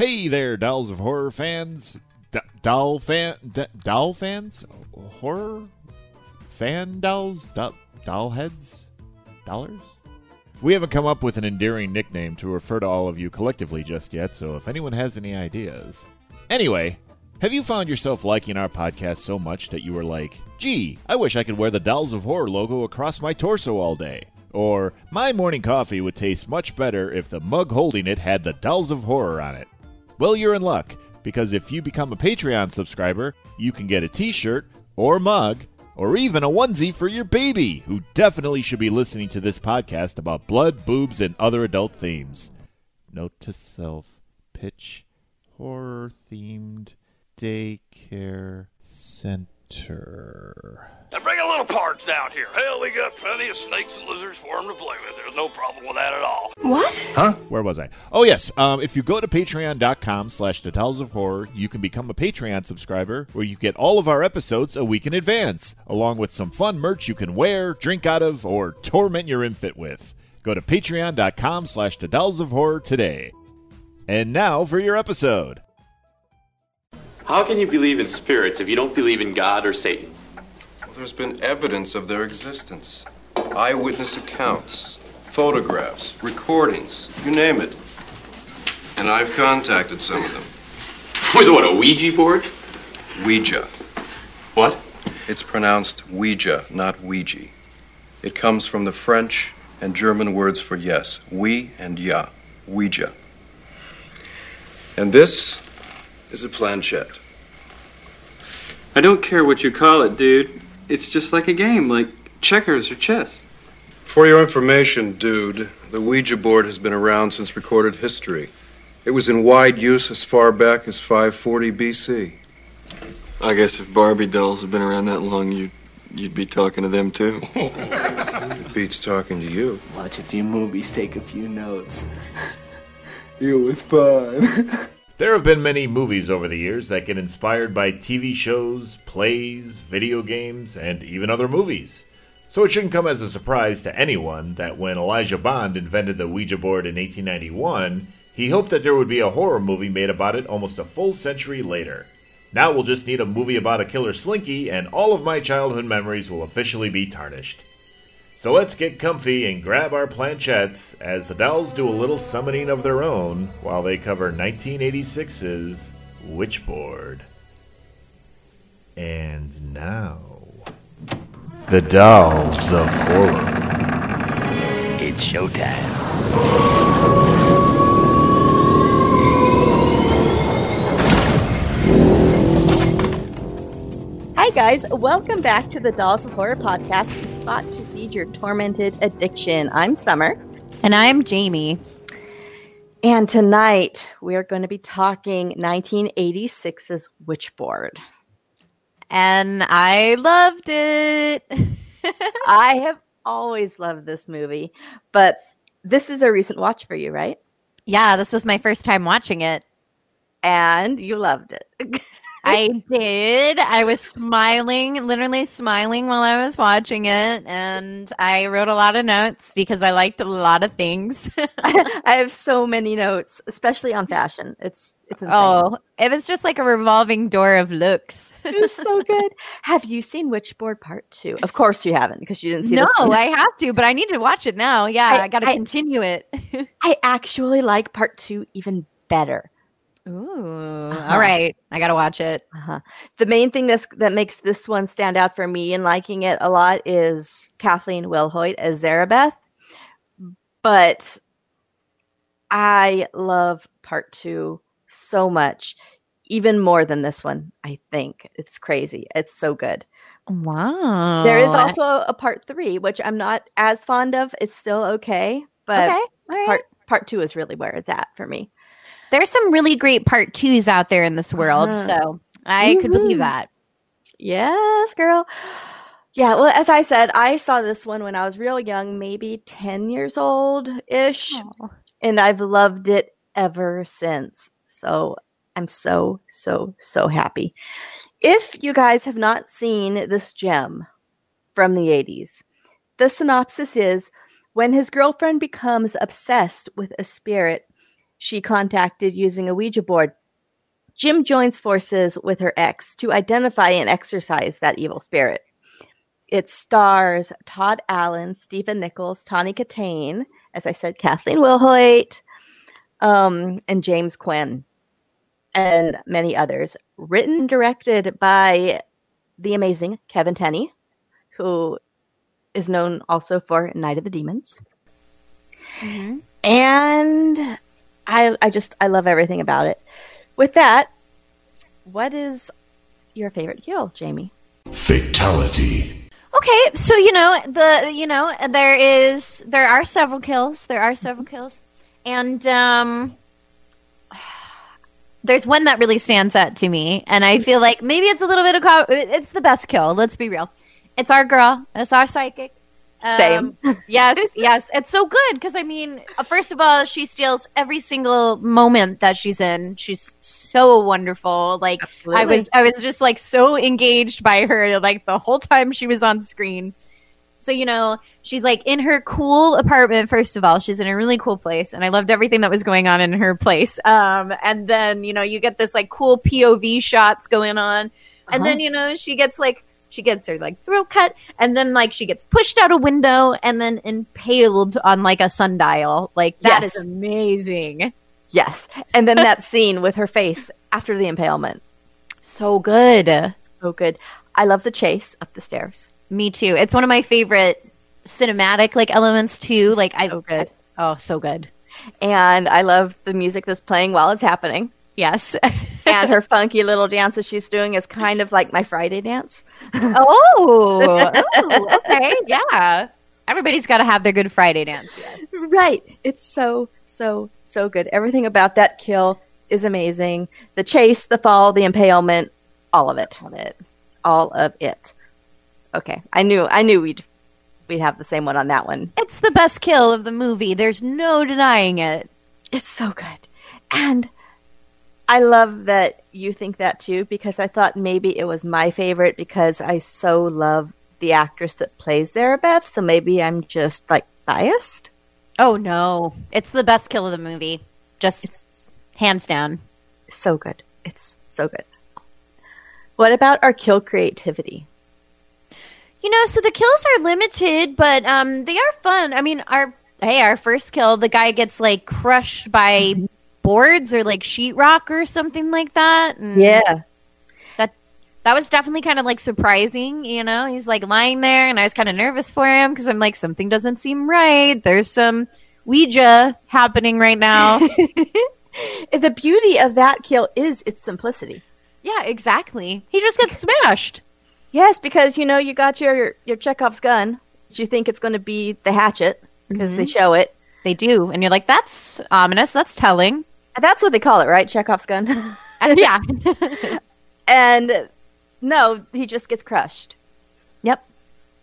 Hey there, Dolls of Horror fans. D- doll fan. D- doll fans? Horror? Fan dolls? Do- doll heads? Dollars? We haven't come up with an endearing nickname to refer to all of you collectively just yet, so if anyone has any ideas. Anyway, have you found yourself liking our podcast so much that you were like, gee, I wish I could wear the Dolls of Horror logo across my torso all day? Or, my morning coffee would taste much better if the mug holding it had the Dolls of Horror on it. Well, you're in luck, because if you become a Patreon subscriber, you can get a t shirt, or mug, or even a onesie for your baby, who definitely should be listening to this podcast about blood, boobs, and other adult themes. Note to self pitch horror themed daycare center. And bring a little parts down here. Hell, we got plenty of snakes and lizards for them to play with. There's no problem with that at all. What? Huh? Where was I? Oh yes. Um, if you go to patreon.com slash the Tales of Horror, you can become a Patreon subscriber where you get all of our episodes a week in advance, along with some fun merch you can wear, drink out of, or torment your infant with. Go to patreon.com slash the Dolls of Horror today. And now for your episode. How can you believe in spirits if you don't believe in God or Satan? Well, there's been evidence of their existence. Eyewitness accounts, photographs, recordings, you name it. And I've contacted some of them. With what, a Ouija board? Ouija. What? It's pronounced Ouija, not Ouija. It comes from the French and German words for yes, we and ja, Ouija. And this is a planchette. I don't care what you call it, dude. It's just like a game, like checkers or chess. For your information, dude, the Ouija board has been around since recorded history. It was in wide use as far back as 540 BC. I guess if Barbie dolls have been around that long, you'd, you'd be talking to them too. It beats talking to you. Watch a few movies, take a few notes. it was fun. There have been many movies over the years that get inspired by TV shows, plays, video games, and even other movies. So it shouldn't come as a surprise to anyone that when Elijah Bond invented the Ouija board in 1891, he hoped that there would be a horror movie made about it almost a full century later. Now we'll just need a movie about a killer slinky, and all of my childhood memories will officially be tarnished. So let's get comfy and grab our planchettes as the dolls do a little summoning of their own while they cover 1986's Witchboard. And now, the Dolls of Horror. It's showtime. Hi, guys. Welcome back to the Dolls of Horror podcast, the spot to feed your tormented addiction. I'm Summer. And I'm Jamie. And tonight we are going to be talking 1986's Witchboard. And I loved it. I have always loved this movie, but this is a recent watch for you, right? yeah, this was my first time watching it. And you loved it. I did. I was smiling, literally smiling while I was watching it. And I wrote a lot of notes because I liked a lot of things. I have so many notes, especially on fashion. It's it's insane. oh, it was just like a revolving door of looks. it was so good. Have you seen Witchboard Part Two? Of course you haven't, because you didn't see no. I have to, but I need to watch it now. Yeah, I- I, got to continue it. I actually like Part Two even better. Ooh, Uh-huh. all right. I got to watch it. Uh-huh. The main thing that's that makes this one stand out for me and liking it a lot is Kathleen Wilhoit as Zarabeth. But I love part two so much, even more than this one. I think it's crazy. It's so good. Wow. There is also a, a part three, which I'm not as fond of. It's still okay, but okay. right. part part two is really where it's at for me. There's some really great part twos out there in this world. Uh-huh. So I could believe that. Yes, girl. Yeah, well, as I said, I saw this one when I was real young, maybe 10 years old ish, and I've loved it ever since. So I'm so, so, so happy. If you guys have not seen this gem from the 80s, the synopsis is when his girlfriend becomes obsessed with a spirit, she contacted using a Ouija board. Jim joins forces with her ex to identify and exorcise that evil spirit. It stars Todd Allen, Stephen Nichols, Tawny Kitaen, as I said, Kathleen Wilhoit, um, and James Quinn, and many others. Written and directed by the amazing Kevin Tenney, who is known also for Night of the Demons. And I I just I love everything about it. With that, what is your favorite kill, Jamie? Fatality. Okay, so you know the you know there is there are several kills. There are several kills, and um, there's one that really stands out to me, and I feel like maybe it's a little bit of co- it's the best kill. Let's be real. It's our girl. It's our psychic. Same. Um, yes, yes. It's so good because I mean, uh, first of all, she steals every single moment that she's in. She's so wonderful. Like I was, I was just like so engaged by her, like the whole time she was on screen. So you know, she's like in her cool apartment. First of all, she's in a really cool place, and I loved everything that was going on in her place. Um, and then you know, you get this like cool POV shots going on, and then you know, she gets like she gets her like throat cut, and then like she gets pushed out a window, and then impaled on like a sundial. Like that is Yes. amazing. Yes. And then that scene with her face after the impalement. So good. So good. I love the chase up the stairs. Me too. It's one of my favorite cinematic like elements too. Like I So good. oh so good. And I love the music that's playing while it's happening. Yes. And her funky little dance that she's doing is kind of like my Friday dance. oh, oh, okay, yeah. Everybody's got to have their Good Friday dance. Yes. Right. It's so, so, so good. Everything about that kill is amazing. The chase, the fall, the impalement, all of it. Love it. All of it. Okay. I knew I knew we'd we'd have the same one on that one. It's the best kill of the movie. There's no denying it. It's so good. And I love that you think that too, because I thought maybe it was my favorite because I so love the actress that plays Zarabeth. So maybe I'm just like biased. Oh no, it's the best kill of the movie. Just It's hands down. so good. It's so good. What about our kill creativity? You know, so the kills are limited, but um, they are fun. I mean, our hey, our first kill, the guy gets like crushed by boards or like sheetrock or something like that. And Yeah. that that was definitely kind of like surprising. You know, he's like lying there, and I was kind of nervous for him because I'm like, something doesn't seem right. There's some Ouija happening right now. the beauty of that kill is its simplicity. yeah, exactly. He just gets smashed. Yes, because you know you got your your Chekhov's gun. You think it's going to be the hatchet because they mm-hmm. show it. They do, and you're like, that's ominous. That's telling. That's what they call it, right? Chekhov's gun. yeah. and no, he just gets crushed. yep.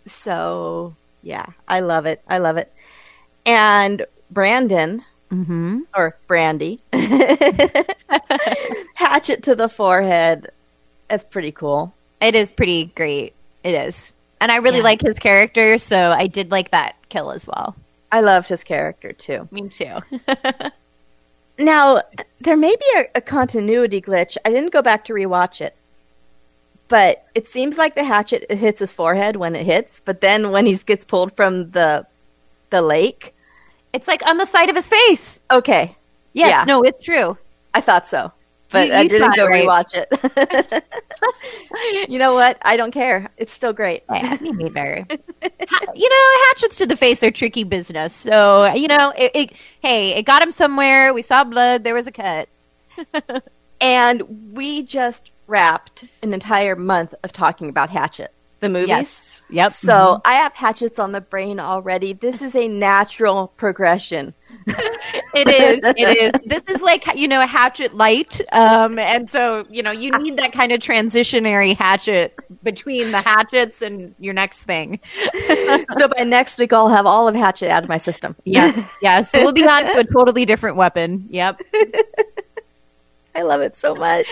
So yeah, I love it. I love it. And Brandon Mm-hmm. or Brandy, hatchet to the forehead. That's pretty cool. It is pretty great. It is. And I really Yeah. like his character, so I did like that kill as well. I loved his character too. Me too. Now, there may be a, a continuity glitch. I didn't go back to rewatch it. But it seems like the hatchet hits his forehead when it hits, but then when he gets pulled from the the lake, it's like on the side of his face. okay. Yes, Yeah. no, it's true. I thought so. But You- I didn't go right. rewatch it. you know what? I don't care. It's still great. Yeah, me neither. You know, hatchets to the face are tricky business. So, you know, it, it, hey, it got him somewhere. We saw blood. There was a cut. And we just wrapped an entire month of talking about Hatchet, the movies. Yes. Yep. So mm-hmm. I have hatchets on the brain already. This is a natural progression. It is. It is. This is like you know a hatchet light, um, and so you know you need that kind of transitionary hatchet between the hatchets and your next thing. so by next week, I'll have all of Hatchet out of my system. Yes, yes. So we'll be on to a totally different weapon. Yep. I love it so much.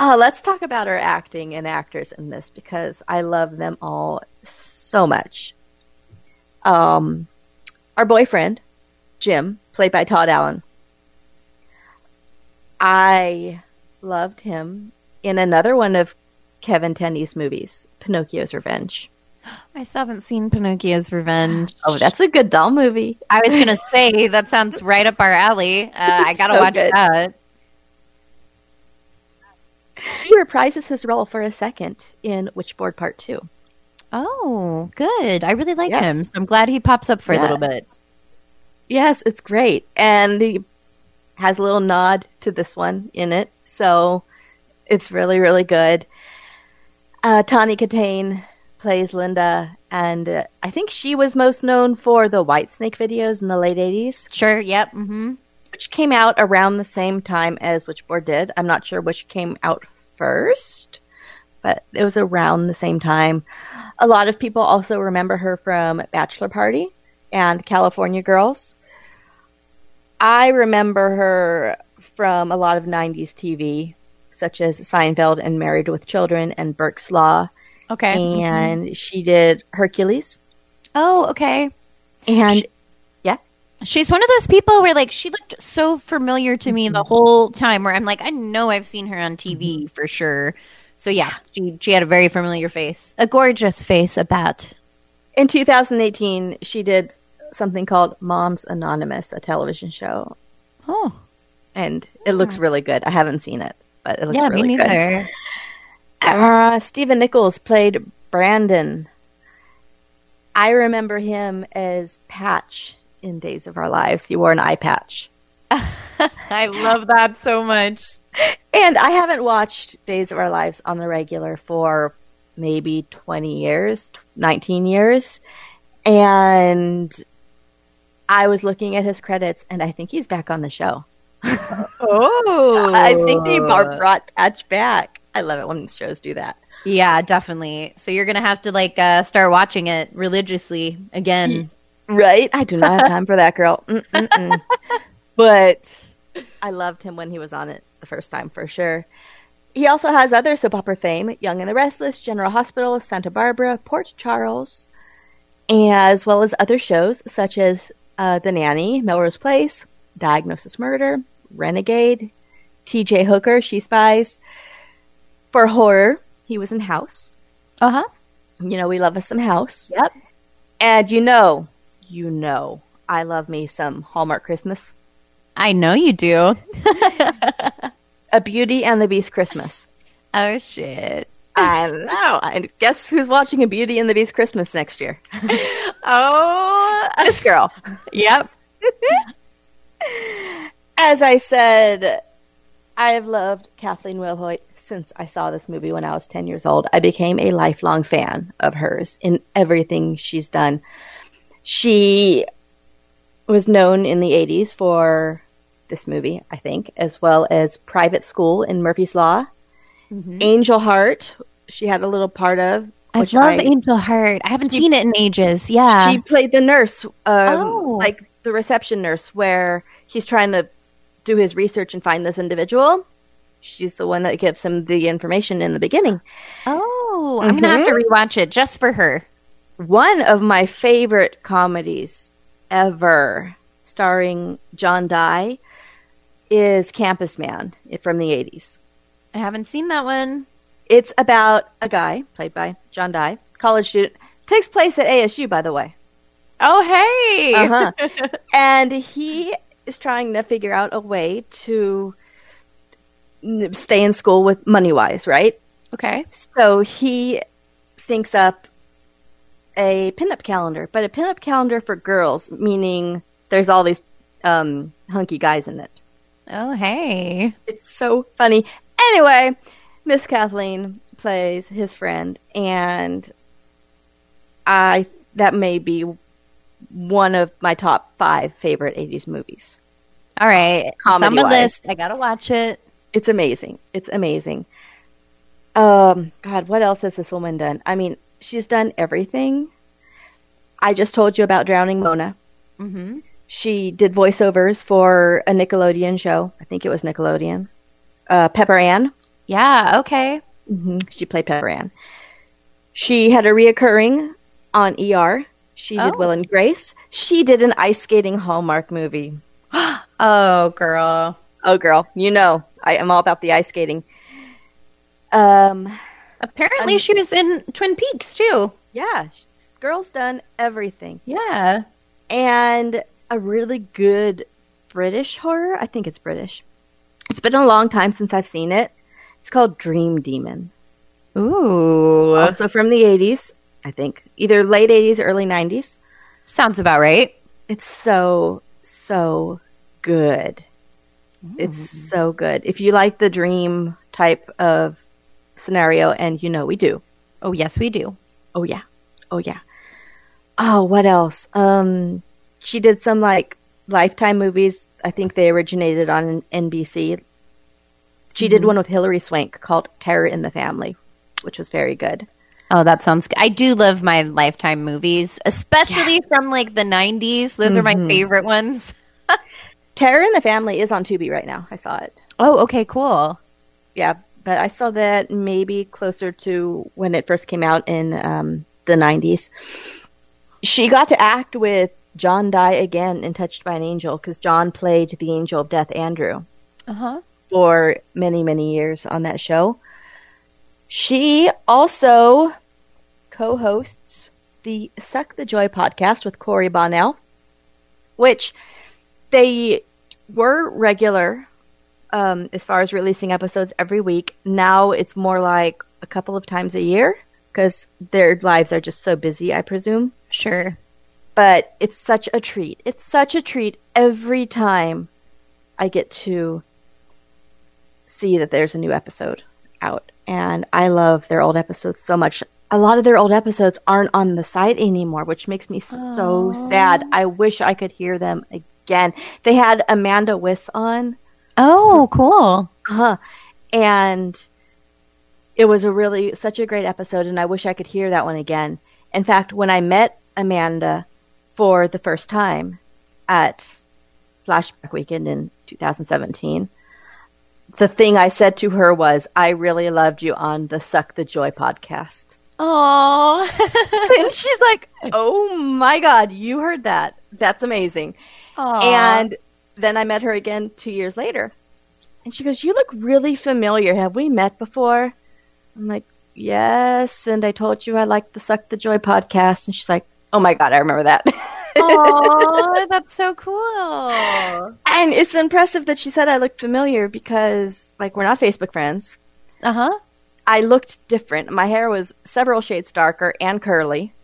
Uh, let's talk about our acting and actors in this because I love them all so much. Um, our boyfriend, Jim, played by Todd Allen, I loved him in another one of Kevin Tenney's movies, Pinocchio's Revenge. I still haven't seen Pinocchio's Revenge. Oh, that's a good doll movie. I was gonna say that sounds right up our alley. Uh, I gotta So watch good. that. He reprises his role for a second in Witchboard Part 2. Oh, good. I really like Yes. him. So I'm glad he pops up for a little bit. Yes, it's great. And he has a little nod to this one in it. So it's really, really good. Uh, Tawny Kitaen plays Linda. And uh, I think she was most known for the Whitesnake videos in the late 80s. Sure. Yep. Mm-hmm. Which came out around the same time as Witchboard did. I'm not sure which came out first, but it was around the same time. A lot of people also remember her from Bachelor Party and California Girls. I remember her from a lot of 90s TV, such as Seinfeld and Married with Children and Burke's Law. Okay. Mm-hmm. And she did Hercules. Oh, okay. And yeah, She's one of those people where like she looked so familiar to me the whole time where I'm like, I know I've seen her on TV for sure. So yeah, she she had a very familiar face. A gorgeous face at that. in 2018, she did something called Moms Anonymous, a television show. Oh. And it looks really good. I haven't seen it, but it looks yeah, really me good. neither. Uh, Stephen Nichols played Brandon. I remember him as Patch in Days of Our Lives. He wore an eye patch. I love that so much. And I haven't watched Days of Our Lives on the regular for maybe 20 years, 19 years. And I was looking at his credits, and I think he's back on the show. Oh. I think they brought Patch back. I love it when shows do that. Yeah, definitely. So you're gonna have to like uh, start watching it religiously again. Right? I do not have time for that, girl. Mm-mm-mm. but I loved him when he was on it the first time, for sure. He also has other soap opera fame Young and the Restless, General Hospital, Santa Barbara, Port Charles, as well as other shows such as uh, The Nanny, Melrose Place, Diagnosis Murder, Renegade, TJ Hooker, She Spies. For horror, he was in House. Uh huh. You know, we love us some House. Yep. And you know, you know, I love me some Hallmark Christmas. I know you do. A Beauty and the Beast Christmas. Oh shit. I know. I guess who's watching A Beauty and the Beast Christmas next year? Oh. this girl. Yep. As I said, I have loved Kathleen Wilhoit since I saw this movie when I was 10 years old. I became a lifelong fan of hers in everything she's done. She was known in the 80s for this movie, I think, as well as Private School in Murphy's Law. Mm-hmm. Angel Heart, she had a little part of. I love Angel Heart. I haven't seen it in ages. Yeah. She played the nurse, um, Oh. like the reception nurse, where he's trying to do his research and find this individual. She's the one that gives him the information in the beginning. oh, I'm gonna have to rewatch it just for her. One of my favorite comedies ever, starring John Dye, is Campus Man from the 80s. I haven't seen that one. It's about a guy, played by John Dye, college student. Takes place at ASU, by the way. Oh hey. Uh-huh. and he is trying to figure out a way to stay in school with money wise, right? Okay. So he thinks up a pinup calendar, but a pinup calendar for girls, meaning there's all these um, hunky guys in it. Oh hey. It's so funny. Anyway, Miss Kathleen plays his friend, and I that may be one of my top five favorite '80s movies. All right. It's on my list. I gotta watch it. It's amazing. It's amazing. Um, God, what else has this woman done? I mean, she's done everything. I just told you about Drowning Mona. Mm-hmm. She did voiceovers for a Nickelodeon show. I think it was Nickelodeon. Uh, Pepper Ann. Yeah. Okay. hmm She played Pepper Ann. She had a reoccurring on ER. She did Oh. Will and Grace. She did an ice skating Hallmark movie. Oh girl. Oh, girl, you know I am all about the ice skating. Um, Apparently, Um, she was in Twin Peaks too. yeah, girl's done everything. Yeah. and a really good British horror. I think it's British. It's been a long time since I've seen it. It's called Dream Demon. Ooh. Also from the 80s, I think. Either late 80s or early 90s. Sounds about right. It's so, so good. It's so good. If you like the dream type of scenario, and you know we do. Oh, yes, we do. Oh yeah. Oh yeah. Oh, what else? Um she did some like lifetime movies. I think they originated on NBC. She did Mhm. one with Hilary Swank called Terror in the Family, which was very good. Oh, that sounds good. I do love my Lifetime movies, especially from like the 90s. Those are my Mhm. favorite ones. Terror in the Family is on Tubi right now. I saw it. Oh, okay, cool. Yeah, but I saw that maybe closer to when it first came out in um, the 90s. She got to act with John Dye again in Touched by an Angel because John played the angel of death, Andrew. Uh huh. For many, many years on that show. She also co hosts the Suck the Joy podcast with Corey Bonnell, which they were regular um, as far as releasing episodes every week. Now it's more like a couple of times a year because their lives are just so busy, I presume. Sure. But it's such a treat. It's such a treat every time I get to see that there's a new episode out. And I love their old episodes so much. A lot of their old episodes aren't on the site anymore, which makes me so sad. I wish I could hear them again. They had Amanda Wyss on. Oh, cool. Uh-huh. And it was a really such a great episode and I wish I could hear that one again. In fact, when I met Amanda for the first time at Flashback Weekend in 2017, the thing I said to her was, I really loved you on the Suck the Joy podcast. Oh. and she's like, Oh my God, you heard that. That's amazing. Aww. And then I met her again two years later. And she goes, You look really familiar. Have we met before? I'm like, Yes. And I told you I liked the Suck the Joy podcast. And she's like, Oh my God, I remember that. oh, that's so cool. and it's impressive that she said I looked familiar because, like, we're not Facebook friends. Uh huh. I looked different. My hair was several shades darker and curly.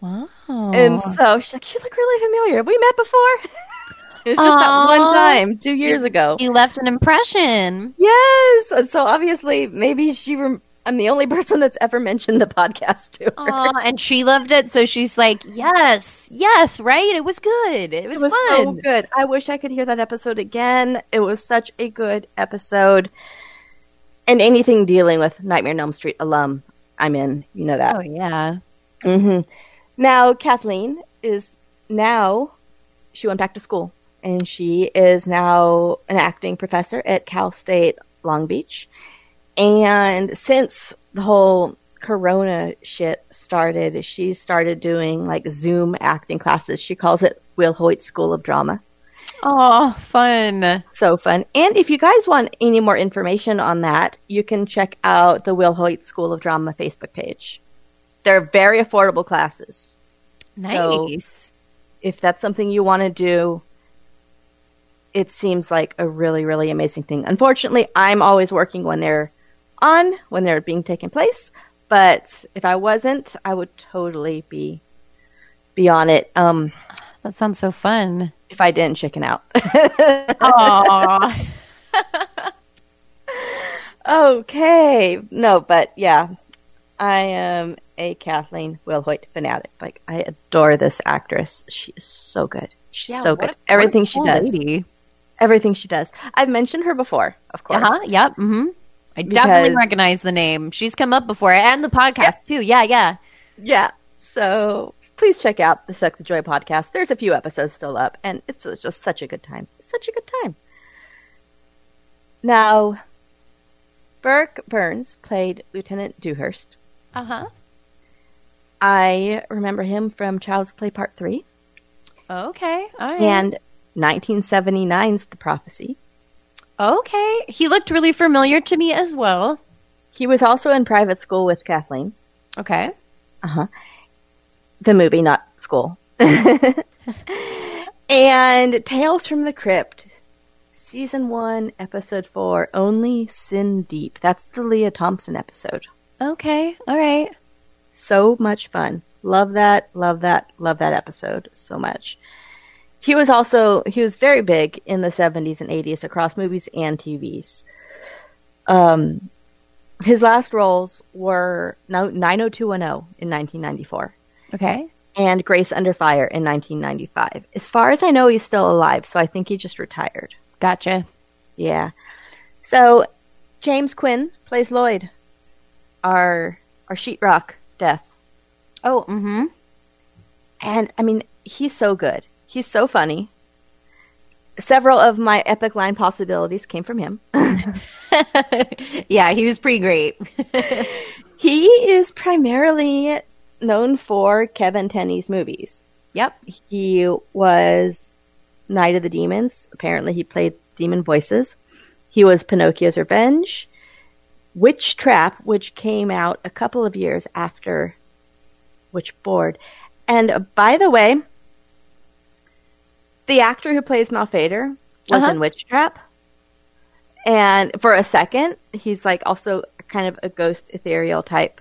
Wow. And so she's like, You look really familiar. Have we met before? it's just that one time, two years ago. You left an impression. Yes. And so obviously, maybe she. Rem- I'm the only person that's ever mentioned the podcast to her. Aw, and she loved it, so she's like, "Yes, yes, right. It was good. It was, It was fun. so good. I wish I could hear that episode again. It was such a good episode. And anything dealing with Nightmare on Elm Street alum, I'm in. You know that. Oh yeah. Mm-hmm. Now, Kathleen is now, she went back to school and she is now an acting professor at Cal State Long Beach. And since the whole Corona shit started, she started doing like Zoom acting classes. She calls it Wilhoit School of Drama. Oh, fun. So fun. And if you guys want any more information on that, you can check out the Wilhoit School of Drama Facebook page. They're very affordable classes. So Nice. if that's something you want to do, it seems like a really, really amazing thing. Unfortunately, I'm always working when they're on, when they're being taken place. But if I wasn't, I would totally be be on it. Um, that sounds so fun. If I didn't chicken out. Okay. No, but yeah, I am a Kathleen Wilhoit fanatic. Like I adore this actress. She is so good. She's Yeah, so good. a- Everything she does. lady. Everything she does. I've mentioned her before, of course. Uh-huh. Yep. Mm-hmm. I definitely recognize the name. She's come up before, and the podcast too. Yeah, yeah. Yeah. So please check out the Suck the Joy podcast. There's a few episodes still up, and it's just such a good time. It's such a good time. Now, Burke Byrnes played Lieutenant Dewhurst. Uh huh. I remember him from Child's Play Part 3 Okay. All right. and 1979's The Prophecy. Okay. He looked really familiar to me as well. He was also in private school with Kathleen. Okay. Uh huh. The movie, not school. and Tales from the Crypt, season one, episode four, Only Sin Deep. That's the Lea Thompson episode. Okay. All right. So much fun. Love that, love that, love that episode so much. He was also he was very big in the 70s and 80s across movies and TVs. Um his last roles were no- 90210 in 1994 Okay. and Grace Under Fire in 1995. As far as I know, he's still alive, so I think he just retired. Gotcha. Yeah. So James Quinn plays Lloyd, our our sheetrock death, Oh, mm-hmm. and I mean he's so good. He's so funny. Several of my epic line possibilities came from him. yeah, he was pretty great. he is primarily known for Kevin Tenney's movies. Yep. He was Night of the Demons. Apparently, he played demon voices. He was Pinocchio's Revenge, Witch Trap, which came out a couple of years after Witchboard. And by the way, the actor who plays Malfader was Uh-huh. in Witch Trap. And for a second, he's like also kind of a ghost ethereal type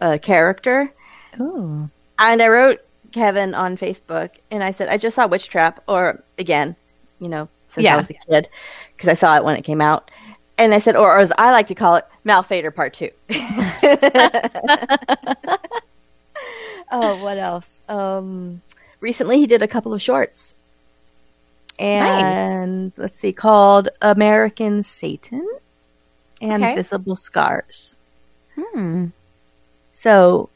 uh, character. Ooh. And I wrote Kevin on Facebook and I said, I just saw Witch Trap, or again, you know, since Yeah. I was a kid, because I saw it when it came out. And I said, or as I like to call it, Malfader Part 2. oh, what else? Um, recently, he did a couple of shorts. And let's see, called American Satan and Okay. Visible Scars. Hmm. So,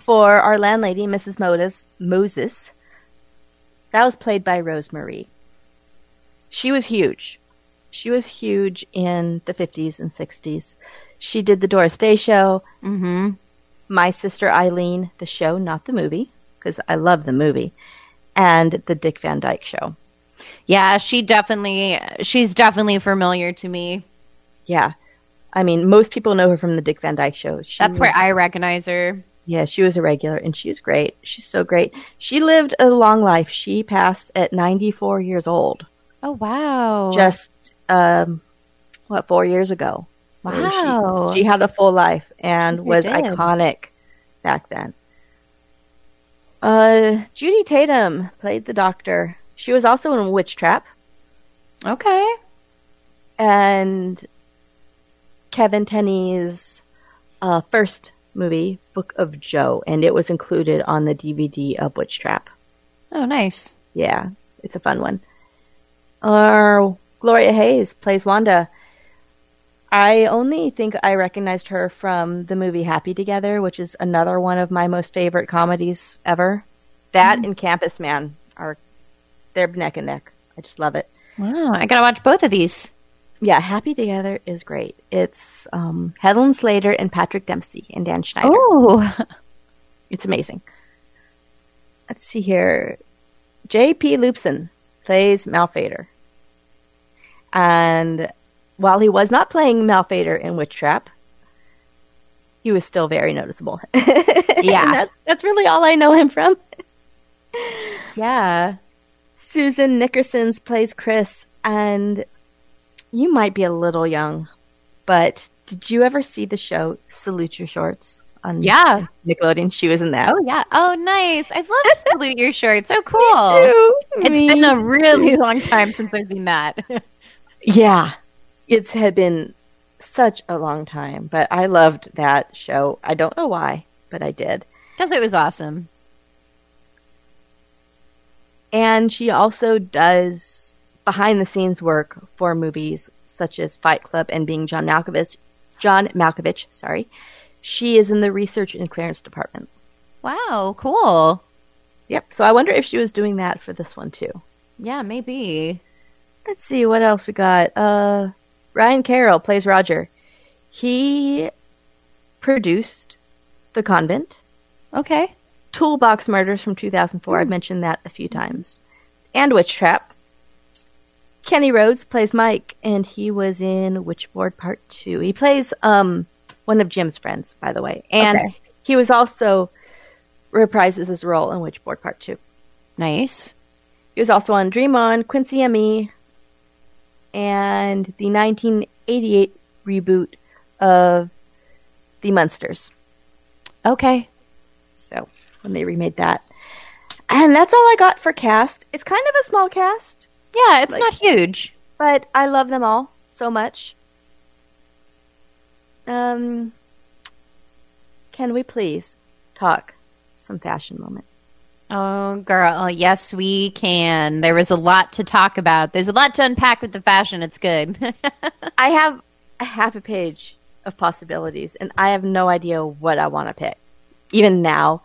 for our landlady, Mrs. Moses, Moses, that was played by Rose Marie. She was huge. She was huge in the 50s and 60s. She did the Doris Day show. Mm-hmm. My Sister Eileen, the show, not the movie, because I love the movie, and the Dick Van Dyke show. Yeah, she definitely she's definitely familiar to me. Yeah. I mean, most people know her from the Dick Van Dyke show. She That's where I recognize her. Yeah, she was a regular and she's great. She's so great. She lived a long life. She passed at 94 years old. Oh wow. Just um what, 4 years ago. So she- Wow. She, had a full life and She was did. iconic back then. Uh Judy Tatum played the doctor. She was also in Witch Trap Okay. and Kevin Tenney's uh, first movie, Book of Joe, and it was included on the DVD of Witch Trap. Oh nice. Yeah, it's a fun one. Uh, Gloria Hayes plays Wanda. I only think I recognized her from the movie Happy Together, which is another one of my most favorite comedies ever. That and Campus Man are they're neck and neck. I just love it. Wow, I gotta watch both of these. Yeah, Happy Together is great. It's um, Helen Slater and Patrick Dempsey and Dan Schneider. Oh, It's amazing. Let's see here. J.P. Luebsen plays Malfader. And while he was not playing Malfader in Witch Trap, he was still very noticeable. Yeah. That's, that's really all I know him from. yeah. Susan Nickerson's plays Chris, and you might be a little young, but did you ever see the show Salute Your Shorts on Yeah. Nickelodeon? She was in that. Oh yeah. Oh nice. I love salute your shorts. So cool. Me too. It's Me been a really long time since I've seen that. Yeah, it's had been such a long time, but I loved that show. I don't know why, but I did. Because it was awesome. And she also does behind the scenes work for movies such as Fight Club and being John Malkovich. John Malkovich, sorry. She is in the research and clearance department. Wow, cool. Yep. So I wonder if she was doing that for this one too. Yeah, maybe. Let's see what else we got. Uh, Ryan Carroll plays Roger. He produced The Convent, Okay. Toolbox Murders from 2004. I've mentioned that a few times, and Witch Trap. Kenny Rhodes plays Mike, and he was in Witchboard Part Two. He plays um one of Jim's friends, by the way, and Okay. he was also reprises his role in Witchboard Part Two. Nice. He was also on Dream On, Quincy M.E., and the 1988 reboot of The Munsters. Okay. When they remade that, and that's all I got for cast. It's kind of a small cast. Yeah, it's Like- not huge. but I love them all so much. Um, can we please talk some fashion moment? Oh, girl. Yes, we can. There was a lot to talk about. There's a lot to unpack with the fashion. It's good. I have a half a page of possibilities, and I have no idea what I want to pick. Even now,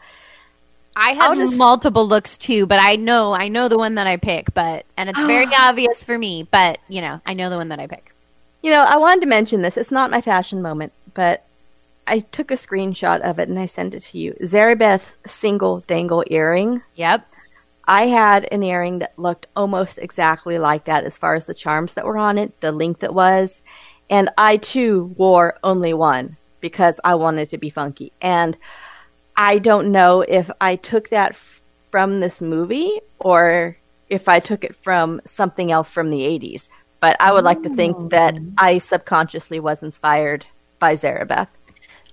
I had just- multiple looks too, but I know I know the one that I pick. But and it's very obvious for me. But you know, I know the one that I pick. you know, I wanted to mention this. It's not my fashion moment, but I took a screenshot of it and I sent it to you. Zarabeth's single dangle earring. Yep. I had an earring that looked almost exactly like that as far as the charms that were on it, the length it was. And I too wore only one because I wanted to be funky. And I don't know if I took that from this movie or if I took it from something else from the 80s. But I would like to think oh. that I subconsciously was inspired by Zarabeth.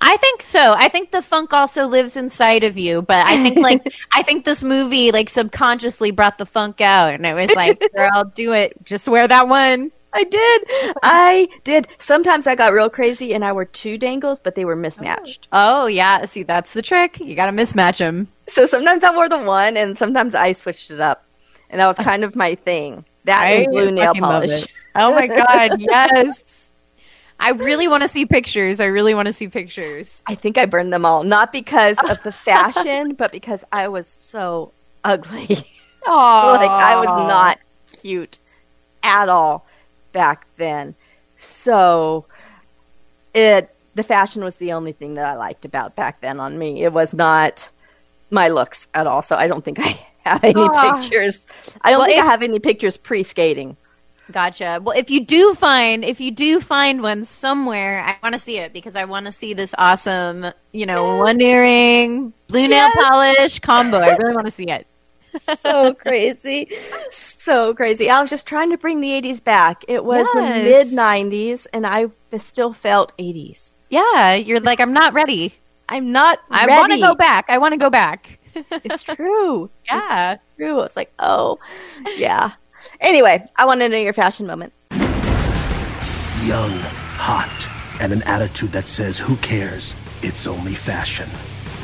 I think so. I think the funk also lives inside of you, but I think like I think this movie like subconsciously brought the funk out, and it was like, girl, do it. Just wear that one. I did. I did. Sometimes I got real crazy and I wore two dangles, but they were mismatched. Oh yeah, see that's the trick. You got to mismatch them. So sometimes I wore the one and sometimes I switched it up. And that was uh-huh. kind of my thing. That I and blue nail polish. Oh my god, yes. I really want to see pictures. I really want to see pictures. I think I burned them all. Not because of the fashion, but because I was so ugly. Oh, like I was not cute at all back then. So it the fashion was the only thing that I liked about back then on me. It was not my looks at all. So I don't think I have any Aw. pictures. I don't Well, think if- I have any pictures pre skating. Gotcha. Well, if you do find if you do find one somewhere, I want to see it because I want to see this awesome, you know, one earring, blue nail Yes. polish combo. I really want to see it. so crazy. So crazy. I was just trying to bring the 80s back. It was the mid 90s and I still felt 80s. Yeah, you're like I'm not ready. I'm not I want to go back. I want to go back. It's true. Yeah. It's true. It's like, oh, yeah. Anyway, I want to know your fashion moment. Young, hot, and an attitude that says, who cares? It's only fashion.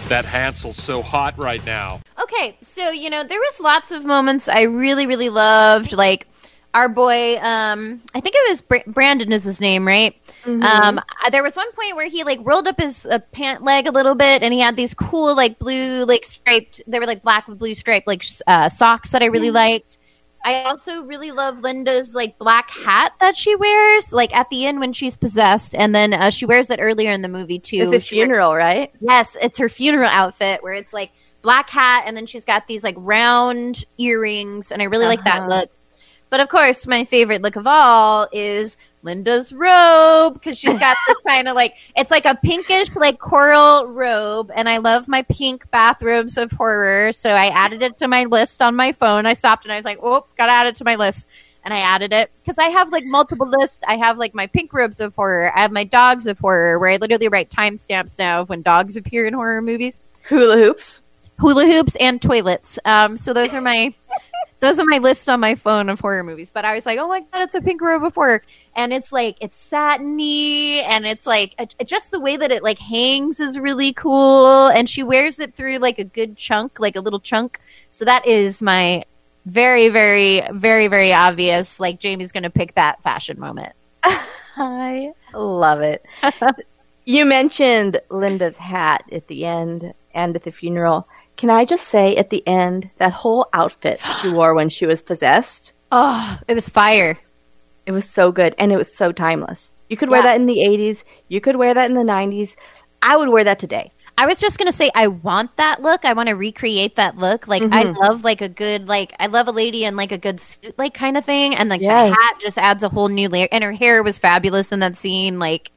That Hansel's so hot right now. Okay, so you know there was lots of moments I really really loved, like our boy. Um, I think it was Br- Brandon is his name, right? Mm-hmm. Um, uh, there was one point where he like rolled up his uh, pant leg a little bit, and he had these cool like blue like striped. They were like black with blue striped like uh, socks that I really liked. I also really love Linda's like black hat that she wears, like at the end when she's possessed, and then uh, she wears it earlier in the movie too. She wear- funeral, right? Yes, it's her funeral outfit where it's like black hat and then she's got these like round earrings and I really like that Uh-huh. look. But of course, my favorite look of all is Linda's robe because she's got this kind of like it's like a pinkish like coral robe and I love my pink bathrobes of horror, so I added it to my list on my phone. I stopped and I was like, "Oh, got to add it to my list." And I added it because I have like multiple lists. I have like my pink robes of horror. I have my dogs of horror, where I literally write timestamps now of when dogs appear in horror movies Hula hoops. hula hoops and toilets. Um, so those are my those are my list on my phone of horror movies. But I was like, oh my god, it's a pink robe of horror, and it's like it's satiny, and it's like it- just the way that it like hangs is really cool, and she wears it through like a good chunk, like a little chunk. So that is my very, very, very, very obvious. Like Jamie's going to pick that fashion moment. I love it. you mentioned Linda's hat at the end and at the funeral. Can I just say at the end, that whole outfit she wore when she was possessed? Oh, it was fire. It was so good and it was so timeless. You could wear that in the 80s, you could wear that in the 90s. I would wear that today. I was just gonna say I want that look. I want to recreate that look. Like I Mhm. love like a good like I love a lady in like a good suit like kind of thing, and like Yes. the hat just adds a whole new layer. And her hair was fabulous in that scene. Like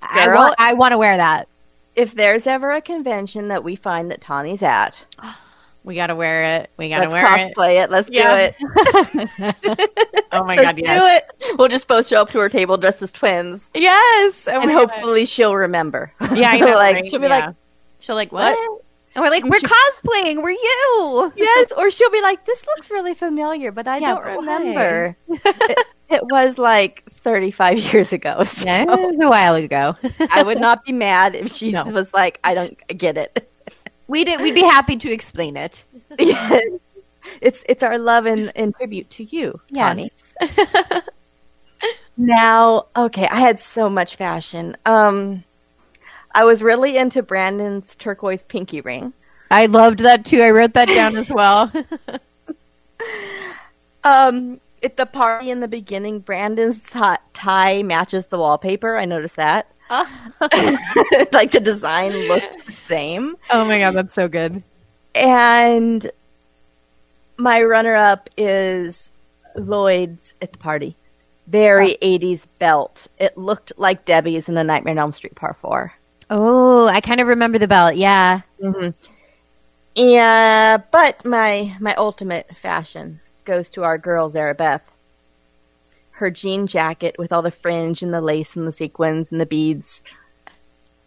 I want I want to wear that. If there's ever a convention that we find that Tawny's at, We gotta wear it. We gotta wear it. let's cosplay it. Let's Yeah. do it. Oh my god, do yes, it. We'll just both show up to her table dressed as twins, yes. Oh and my God. hopefully she'll remember. yeah, I know. like right? she'll be Yeah. like, she'll like what? What? And we're like, we're cosplaying. We're you. yes, or she'll be like, "This looks really familiar, but I Yeah, don't remember." it, it was like 35 years ago. So Yeah, it was a while ago. I would not be mad if she No. was like, "I don't get it." We'd we'd be happy to explain it. It's it's our love and, and tribute to you. Yes. Now, okay, I had so much fashion. Um, I was really into Brandon's turquoise pinky ring. I loved that too. I wrote that down as well. Um, at the party in the beginning, Brandon's ti- tie matches the wallpaper. I noticed that. like the design looked the same. oh my god, that's so good. And my runner up is Lloyd's at the party. Very 80s belt. It looked like Debbie's in the Nightmare on Elm Street Part 4. Oh, I kind of remember the belt. Yeah. Mm-hmm. Yeah, but my my ultimate fashion goes to our girl Zara Beth. Her jean jacket with all the fringe and the lace and the sequins and the beads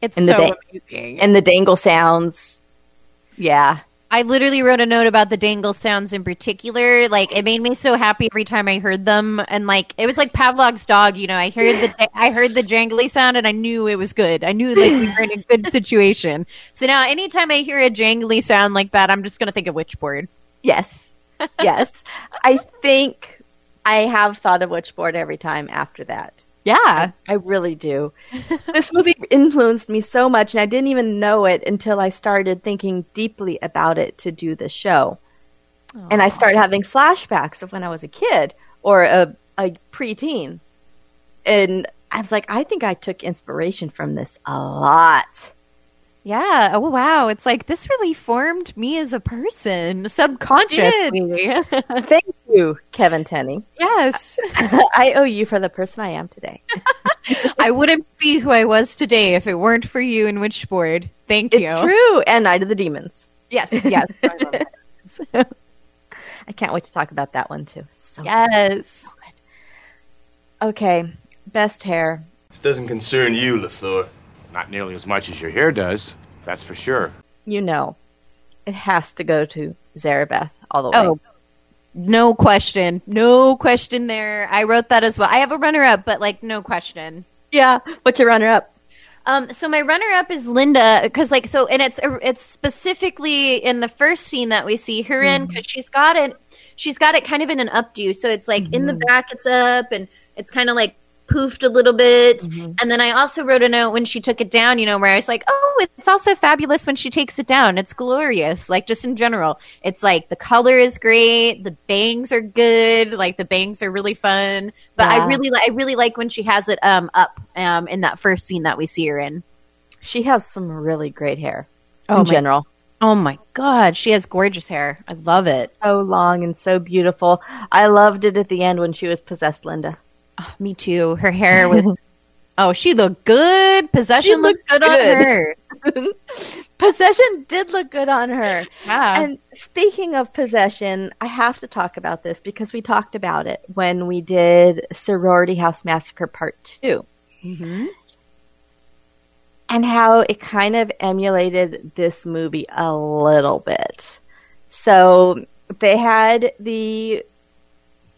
It's and so the da- amazing. and the dangle sounds. Yeah, I literally wrote a note about the dangle sounds in particular. Like it made me so happy every time I heard them, and like it was like Pavlov's dog. You know, I heard the I heard the jangly sound, and I knew it was good. I knew like we were in a good situation. So now, anytime I hear a jangly sound like that, I'm just gonna think of Witchboard. yes, yes. I think I have thought of Witchboard every time after that. Yeah, I really do. this movie influenced me so much, and I didn't even know it until I started thinking deeply about it to do the show. And I started having flashbacks of when I was a kid or a, a preteen. And I was like, I think I took inspiration from this a lot. Yeah. Oh wow, it's like this really formed me as a person subconsciously. Thank you, Kevin Tenney. yes, I owe you for the person I am today. I wouldn't be who I was today if it weren't for you and Witchboard. Thank you. It's true. And Night of the Demons. Yes, yes. I I can't wait to talk about that one too. So yes. Okay, best hair. This doesn't concern you, LaFleur. Not nearly as much as your hair does, that's for sure. You know, it has to go to Zarabeth all the way. Oh, no question. No question there. I wrote that as well. I have a runner up, but like no question. yeah. What's your runner up? Um, so my runner up is Linda because like so, and it's it's specifically in the first scene that we see her in because she's got it, she's got it kind of in an updo. So it's like in the back, it's up, and it's kind of like poofed a little bit. And then I also wrote a note when she took it down, you know, where I was like, oh, it's also fabulous when she takes it down. It's glorious, like just in general. It's like the color is great, the bangs are good, like the bangs are really fun. But I really, I really like when she has it um up um in that first scene that we see her in. She has some really great hair Oh in my- general. Oh my god, she has gorgeous hair. I love it. So long and so beautiful. I loved it at the end when she was possessed, Linda. Me too. Her hair was. oh, she looked good. Possession She looks looked good, good. on her. Possession did look good on her. Yeah. And speaking of possession, I have to talk about this because we talked about it when we did Sorority House Massacre Part 2 Mm-hmm. and how it kind of emulated this movie a little bit. So they had the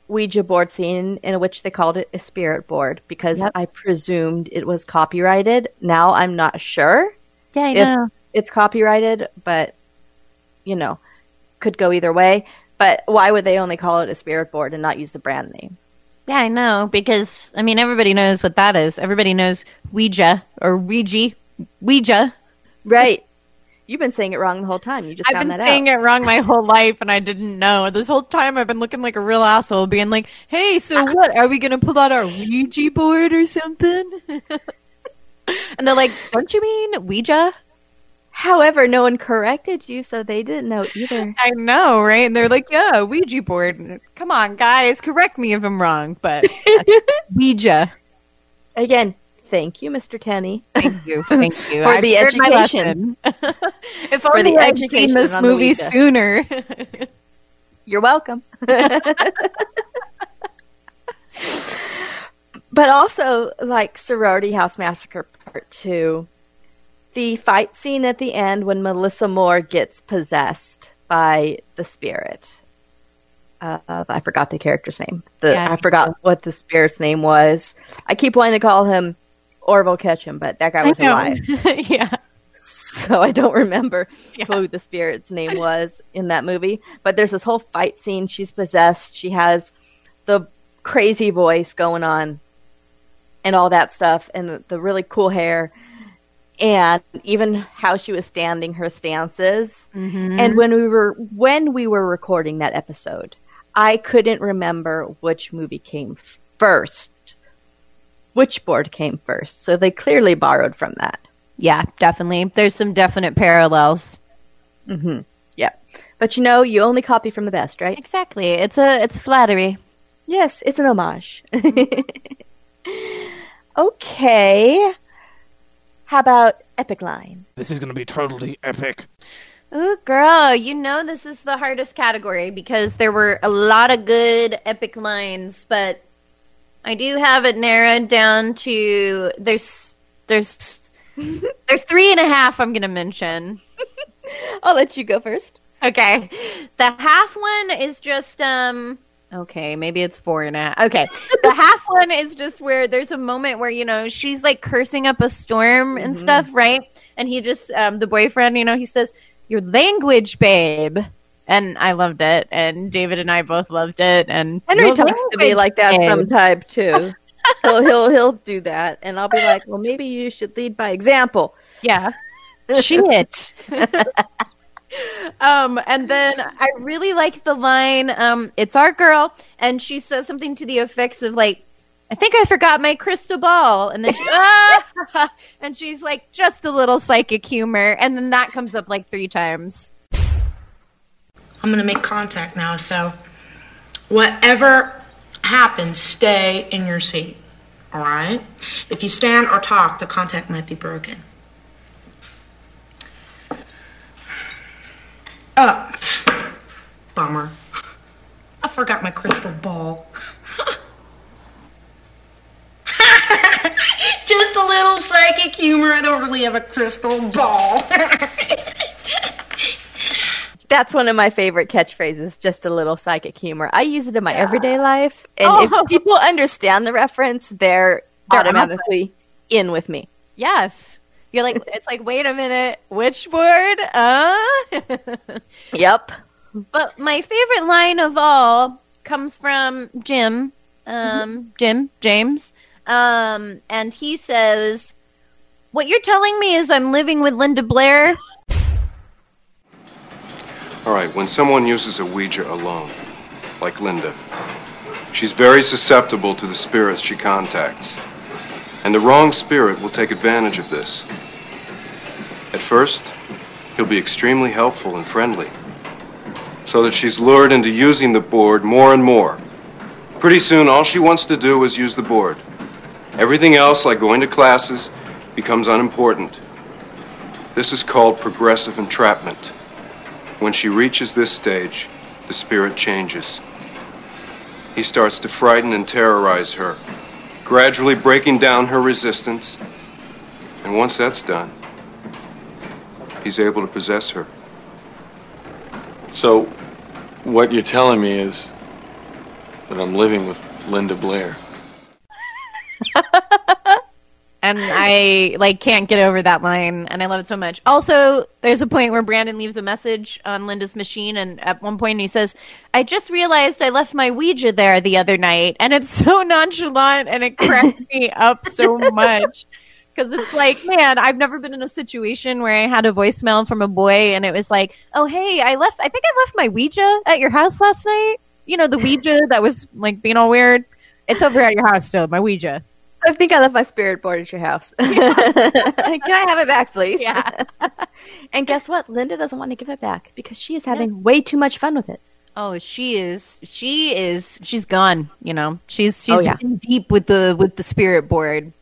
Ouija board scene in which they called it a spirit board because Yep. I presumed it was copyrighted. Now I'm not sure Yeah, I if know. it's copyrighted, but you know, could go either way. But why would they only call it a spirit board and not use the brand name? Yeah, I know because I mean everybody knows what that is. Everybody knows Ouija or Ouija, Ouija. Right. You've been saying it wrong the whole time. You just found that out. I've been saying out. it wrong my whole life and I didn't know. This whole time I've been looking like a real asshole, being like, "Hey, so ah. what? Are we gonna pull out our Ouija board or something?" and they're like, "Don't you mean Ouija?" However, no one corrected you, so they didn't know either. I know, right? And they're like, yeah, Ouija board. Come on, guys, correct me if I'm wrong, but uh, Ouija. Again, thank you, Mr. Tenney. Thank you, thank you. For I've the education. if For only I'd seen this movie sooner. You're welcome. but also, like Sorority House Massacre Part 2, the fight scene at the end when Melissa Moore gets possessed by the spirit. Uh, of- I forgot the character's name. The, Yeah, I forgot what the spirit's name was. I keep wanting to call him Orville Ketchum, but that guy was alive. yeah. so I don't remember who the spirit's name was in that movie. But there's this whole fight scene. She's possessed. She has the crazy voice going on, and all that stuff, and the, the really cool hair, and even how she was standing, her stances. Mhm. And when we were when we were recording that episode, I couldn't remember which movie came first. Which board came first? So they clearly borrowed from that. Yeah, definitely. There's some definite parallels. Mm-hmm. Yep. But you know, you only copy from the best, right? Exactly. It's a it's flattery. Yes, it's an homage. okay. How about Epic Line? This is going to be totally epic. Ooh, girl, you know this is the hardest category because there were a lot of good epic lines, but I do have it narrowed down to there's there's there's three and a half I'm gonna mention. I'll let you go first. Okay. The half one is just um okay, maybe it's four and a half. Okay. The half one is just where there's a moment where, you know, she's like cursing up a storm and Mhm. stuff, right? And he just um the boyfriend, you know, he says, Your language, babe. And I loved it, and David and I both loved it. And Henry talks to me like that babe. sometime too. he'll he'll he'll do that, and I'll be like, "Well, maybe you should lead by example." Yeah. Shit. um, and then I really like the line, um, it's our girl, and she says something to the effects of like, I think I forgot my crystal ball, and then she, ah! and she's like, just a little psychic humor, and then that comes up like three times. I'm gonna make contact now, so whatever happens, stay in your seat. All right? If you stand or talk, the contact might be broken. Uh, bummer. I forgot my crystal ball. Just a little psychic humor. I don't really have a crystal ball. That's one of my favorite catchphrases. Just a little psychic humor. I use it in my everyday life, and Oh. if people understand the reference, they're, They're automatically in with me. Yes. You're like, it's like, wait a minute, which word? Uh? Yep. But my favorite line of all comes from Jim, um, Jim James, um, and he says, "What you're telling me is I'm living with Linda Blair." All right, when someone uses a Ouija alone, like Linda, she's very susceptible to the spirits she contacts. And the wrong spirit will take advantage of this. At first, he'll be extremely helpful and friendly, so that she's lured into using the board more and more. Pretty soon, all she wants to do is use the board. Everything else, like going to classes, becomes unimportant. This is called progressive entrapment. When she reaches this stage, the spirit changes. He starts to frighten and terrorize her, gradually breaking down her resistance. And once that's done, he's able to possess her. So, what you're telling me is that I'm living with Linda Blair. and I like can't get over that line, and I love it so much. Also, there's a point where Brandon leaves a message on Linda's machine, and at one point he says, "I just realized I left my Ouija there the other night," and it's so nonchalant, and it cracks me up so much. Because it's like, man, I've never been in a situation where I had a voicemail from a boy and it was like, oh, hey, I left, I think I left my Ouija at your house last night. You know, the Ouija that was like being all weird. It's over at your house still, my Ouija. I think I left my spirit board at your house. Can I have it back, please? Yeah. and guess what? Linda doesn't want to give it back because she is having way too much fun with it. Oh, she is. She is. She's gone. You know, she's she's Oh, yeah. in deep with the with the spirit board.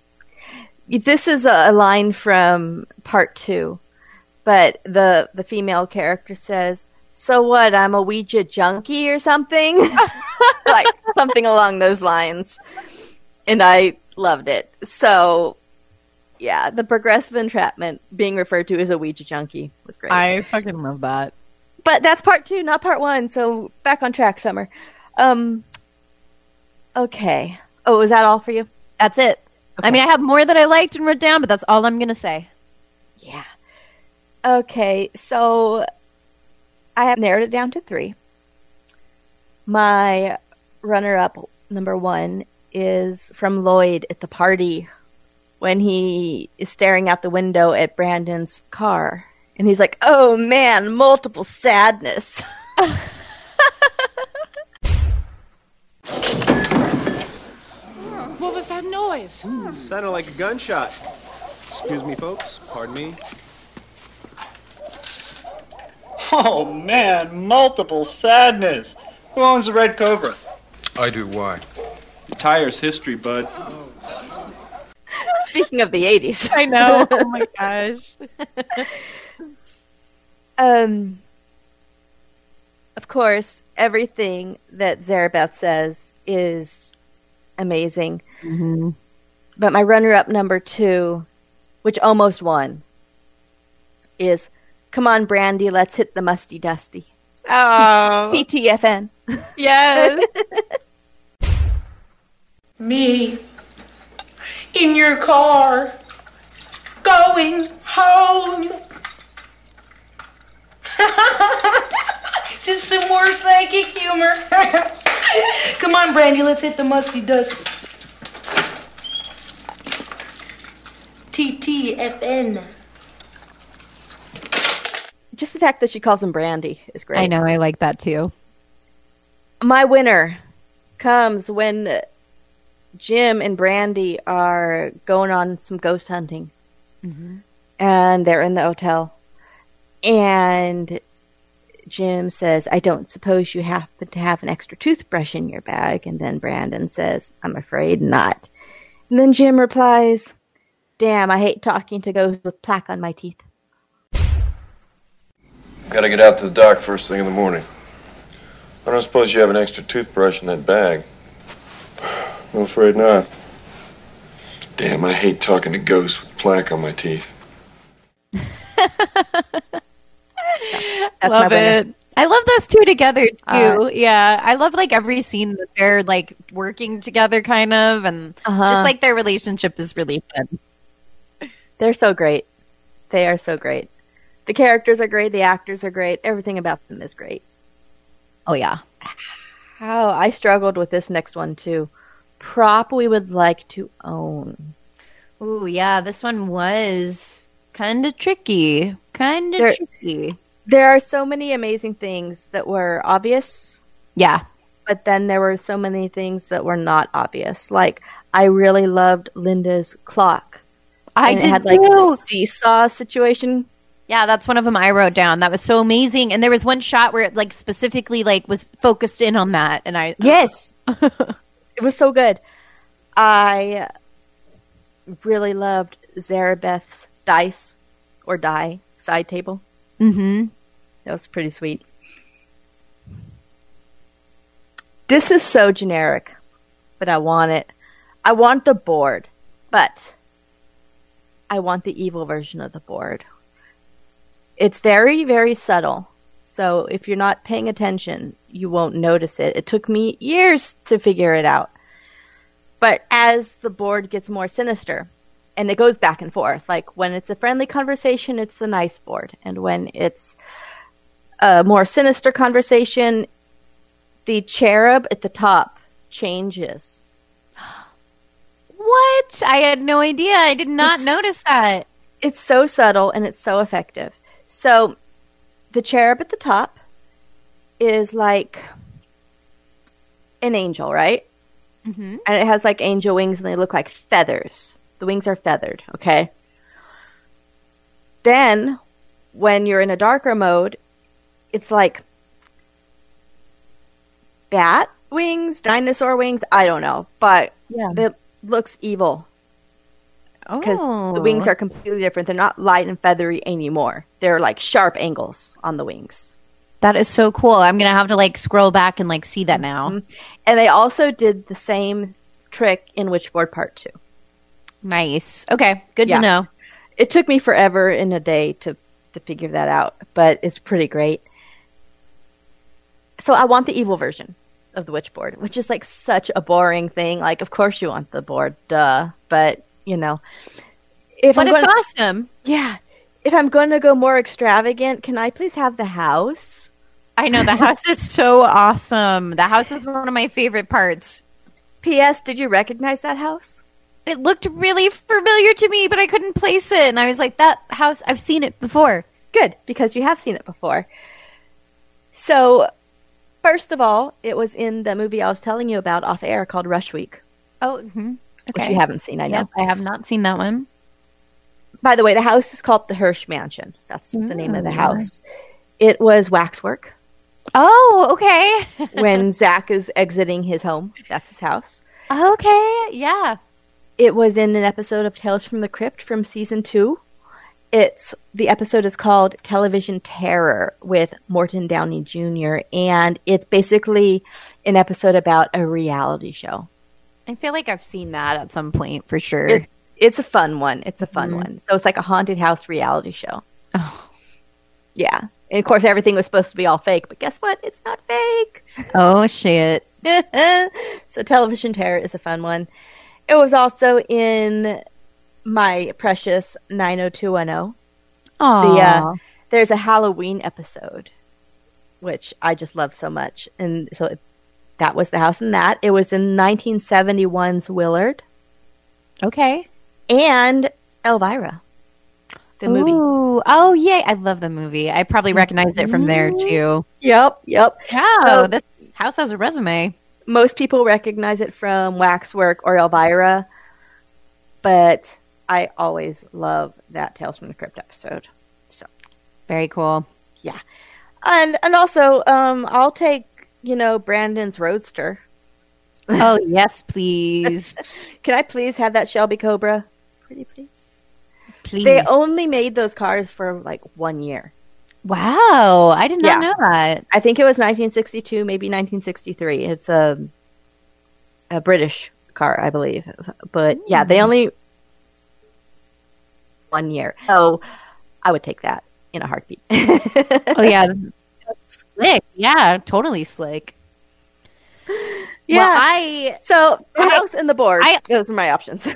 This is a, a line from part two, but the the female character says, "So what? I'm a Ouija junkie or something, like something along those lines," and I loved it. So, yeah, the progressive entrapment being referred to as a Ouija junkie was great. I fucking love that. but that's part two, not part one. So back on track, Summer. Um. Okay. Oh, is that all for you? That's it. I mean, I have more that I liked and wrote down, but that's all I'm gonna say. Yeah. Okay, so I have narrowed it down to three. My runner up number one is from Lloyd at the party when he is staring out the window at Brandon's car. And he's like, oh man, multiple sadness. What was that noise? Hmm, sounded like a gunshot. Excuse me, folks. Pardon me. Oh man, multiple sadness. Who owns the Red Cobra? I do. Why? Your tire's history, bud. Speaking of the 80s. I know. Oh my gosh. um, of course, everything that Zarabeth says is amazing. Mm-hmm. But my runner up number two, which almost won, is Come on, Brandy, let's hit the musty dusty. Oh. T- TTFN. Yes. Me in your car going home. Just some more psychic humor. Come on, Brandy, let's hit the musty dust. TTFN. Just the fact that she calls him Brandy is great. I know. I like that too. My winner comes when Jim and Brandy are going on some ghost hunting. Mhm. And they're in the hotel. And Jim says, I don't suppose you happen to have an extra toothbrush in your bag. And then Brandon says, I'm afraid not. And then Jim replies, Damn, I hate talking to ghosts with plaque on my teeth. Gotta get out to the dock first thing in the morning. I don't suppose you have an extra toothbrush in that bag. I'm afraid not. Damn, I hate talking to ghosts with plaque on my teeth. That's love my it. I love those two together too. Uh, yeah, I love like every scene that they're like working together, kind of, and Uh-huh. just like their relationship is really fun. They're so great. They are so great. The characters are great. The actors are great. Everything about them is great. Oh yeah. How I struggled with this next one too. Prop we would like to own. Ooh, yeah, this one was kind of tricky. Kind of tricky. There are so many amazing things that were obvious, Yeah. but then there were so many things that were not obvious. Like I really loved Linda's clock. I And did it had like too. a seesaw situation. Yeah, that's one of them I wrote down. That was so amazing. And there was one shot where it like specifically like was focused in on that and I Yes. it was so good. I really loved Zarabeth's dice or die side table. Mm-hmm. That was pretty sweet. This is so generic, but I want it. I want the board, but I want the evil version of the board. It's very, very subtle. So if you're not paying attention, you won't notice it. It took me years to figure it out. But as the board gets more sinister, and it goes back and forth, like when it's a friendly conversation, it's the nice board. And when it's a more sinister conversation, the cherub at the top changes. What? I had no idea. I did not It's- notice that. It's so subtle and it's so effective. So the cherub at the top is like an angel, right? Mhm. and it has like angel wings, and they look like feathers. The wings are feathered. Okay. Then, when you're in a darker mode, it's like bat wings, dinosaur wings. I don't know, but Yeah. it looks evil because the wings Oh. are completely different. They're not light and feathery anymore. They're like sharp angles on the wings. That is so cool. I'm gonna have to like scroll back and like see that now. Mm-hmm. And they also did the same trick in Witchboard Part 2. Nice. Okay, good Yeah. to know. It took me forever in a day to, to figure that out, but it's pretty great. So I want the evil version of the Witchboard, which is like such a boring thing. Like, of course you want the board, duh. But, you know. If but I'm it's gonna- awesome. Yeah. If I'm going to go more extravagant, can I please have the house? I know the house is so awesome. The house is one of my favorite parts. P.S. Did you recognize that house? It looked really familiar to me, but I couldn't place it, and I was like, "That house, I've seen it before." Good, because you have seen it before. So, first of all, it was in the movie I was telling you about off air called Rush Week, Oh, mm-hmm. Mhm. which you haven't seen, I know. Yep, I have not seen that one. By the way, the house is called the Hirsch Mansion. That's the name of the Mm. house. It was waxwork. Oh, okay. when Zach is exiting his home, that's his house. Okay, yeah. It was in an episode of Tales from the Crypt from season two. It's the episode is called Television Terror with Morton Downey Jr. and it's basically an episode about a reality show. I feel like I've seen that at some point for sure. It, it's a fun one. It's a fun Mhm. one. So it's like a haunted house reality show. Oh. Yeah. And of course, everything was supposed to be all fake, but guess what? It's not fake. oh shit. so Television Terror is a fun one. It was also in my precious 90210. Aww. The, uh, there's a Halloween episode, which I just love so much. And so it, that was the house in that. It was in 1971's Willard. Okay. And Elvira, the movie. Oh yay! I love the movie. I probably recognize it from there too. Yep, yep. Wow, So- this house has a resume. most people recognize it from Waxwork or Elvira, but I always love that Tales from the Crypt episode. So Very cool. yeah, and and also um, I'll take you know Brandon's Roadster. Oh yes, please, Can I please have that Shelby Cobra? Pretty please. please. They only made those cars for like one year. wow, I did not Yeah. know that. I think it was 1962, maybe 1963. It's a a British car, I believe. But yeah, they hmm. only one year. So I would take that in a heartbeat. Oh yeah, slick. Yeah, totally slick. Yeah. Well, I so the I- house and the board. I- those are my options.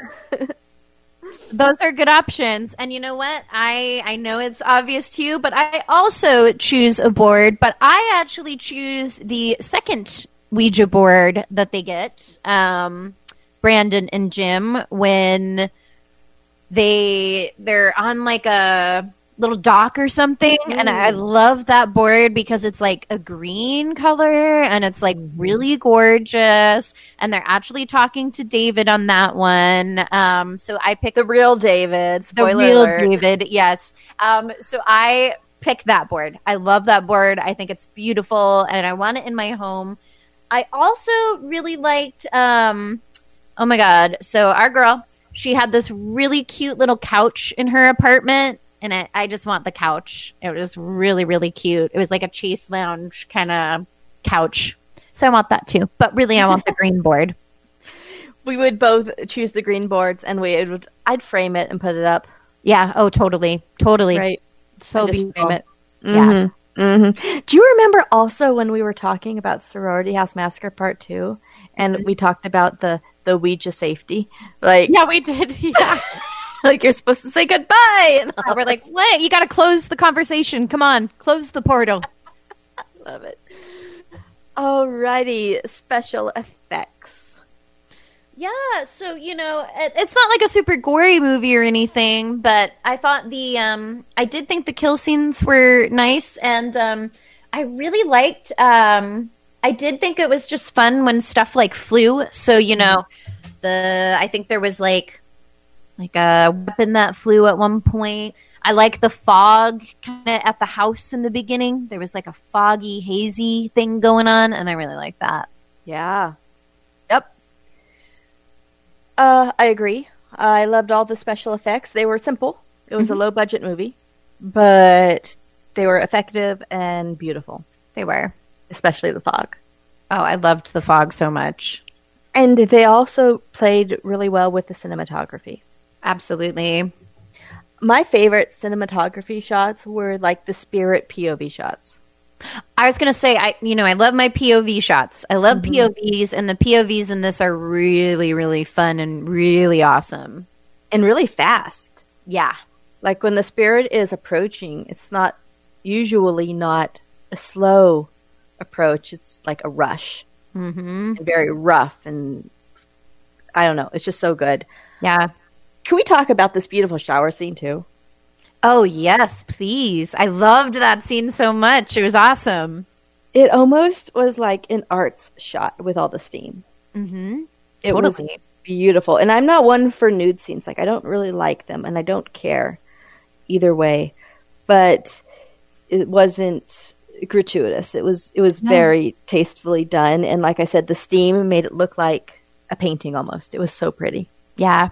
those are good options. And you know what? I I know it's obvious to you, but I also choose a board. But I actually choose the second Ouija board that they get, um, Brandon and Jim, when they they're on like a little dock or something and I love that board because it's like a green color and it's like really gorgeous and they're actually talking to David on that one um so I picked the real David. Spoiler the real alert. David yes. Um so I pick that board. I love that board. I think it's beautiful and I want it in my home. I also really liked um oh my god so our girl she had this really cute little couch in her apartment and I, I just want the couch it was really really cute it was like a chase lounge kind of couch so I want that too but really I want the green board We would both choose the green boards, and we would. I'd frame it and put it up. yeah oh totally totally Right. so And beautiful frame it. Yeah. Mhm. Mhm. Do you remember also when we were talking about Sorority House Massacre Part Two, and we talked about the the Ouija safety? Like, yeah we did yeah like you're supposed to say goodbye. And we're like what you got to close the conversation come on close the portal love it. Alrighty, special effects. Yeah, so you know, it, it's not like a super gory movie or anything, but I thought the um I did think the kill scenes were nice and um I really liked um I did think it was just fun when stuff like flew. So you know, the I think there was like like a weapon that flew at one point. I like the fog kind of at the house in the beginning. There was like a foggy, hazy thing going on, and I really like that. Yeah. Yep. Uh, I agree. I loved all the special effects. They were simple. It was Mhm. a low budget movie, but they were effective and beautiful. They were. Especially the fog. Oh, I loved the fog so much. And they also played really well with the cinematography. Absolutely. My favorite cinematography shots were like the spirit POV shots. I was gonna say, I you know, I love my POV shots. I love Mhm. POVs, and the POVs in this are really, really fun and really awesome. and really fast. Yeah, Like when the spirit is approaching, it's not usually not a slow approach. It's like a rush mm-hmm. very rough and I don't know. It's just so good. yeah. Can we talk about this beautiful shower scene too? Oh yes, please. I loved that scene so much. It was awesome. It almost was like an arts shot with all the steam. Mm-hmm. It was beautiful. And I'm not one for nude scenes. Like I don't really like them and I don't care either way. But it wasn't gratuitous. It was it was No. very tastefully done and like I said the steam made it look like a painting almost. It was so pretty. Yeah.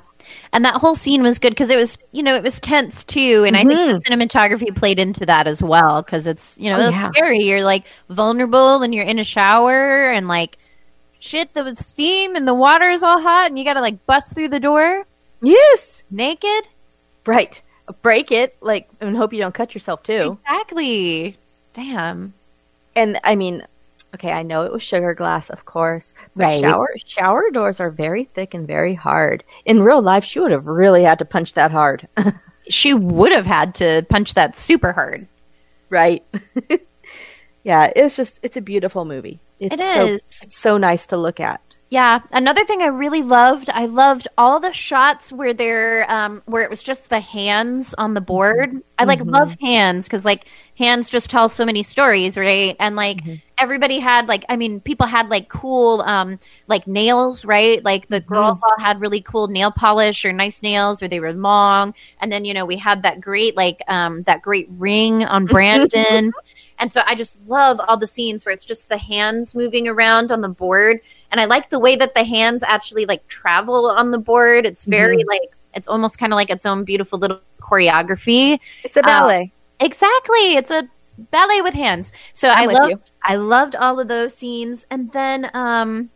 And that whole scene was good because it was, you know, it was tense too. And I think the mm-hmm. cinematography played into that as well because it's, you know, Oh, it's yeah. scary. You're like vulnerable and you're in a shower and like shit, the steam and the water is all hot and you got to like bust through the door Yes. naked. Right. Break it like and hope you don't cut yourself too. Exactly. Damn. And I mean, okay, I know it was sugar glass, of course, but Right. shower shower doors are very thick and very hard. In real life, she would have really had to punch that hard, She would have had to punch that super hard. right? yeah, it's just it's a beautiful movie. It's It so, it's so nice to look at. Yeah. Another thing I really loved, I loved all the shots where they're um where it was just the hands on the board. I like Mhm. love hands because like hands just tell so many stories, right? And like everybody had like I mean, people had like cool um like nails, right? Like the girls all had really cool nail polish or nice nails or they were long. And then, you know, we had that great like um that great ring on Brandon. And so I just love all the scenes where it's just the hands moving around on the board. And I like the way that the hands actually like travel on the board. It's very Mhm. like it's almost kind of like its own beautiful little choreography. It's a ballet. exactly. It's a ballet with hands. So I'm I loved you. I loved all of those scenes. And then um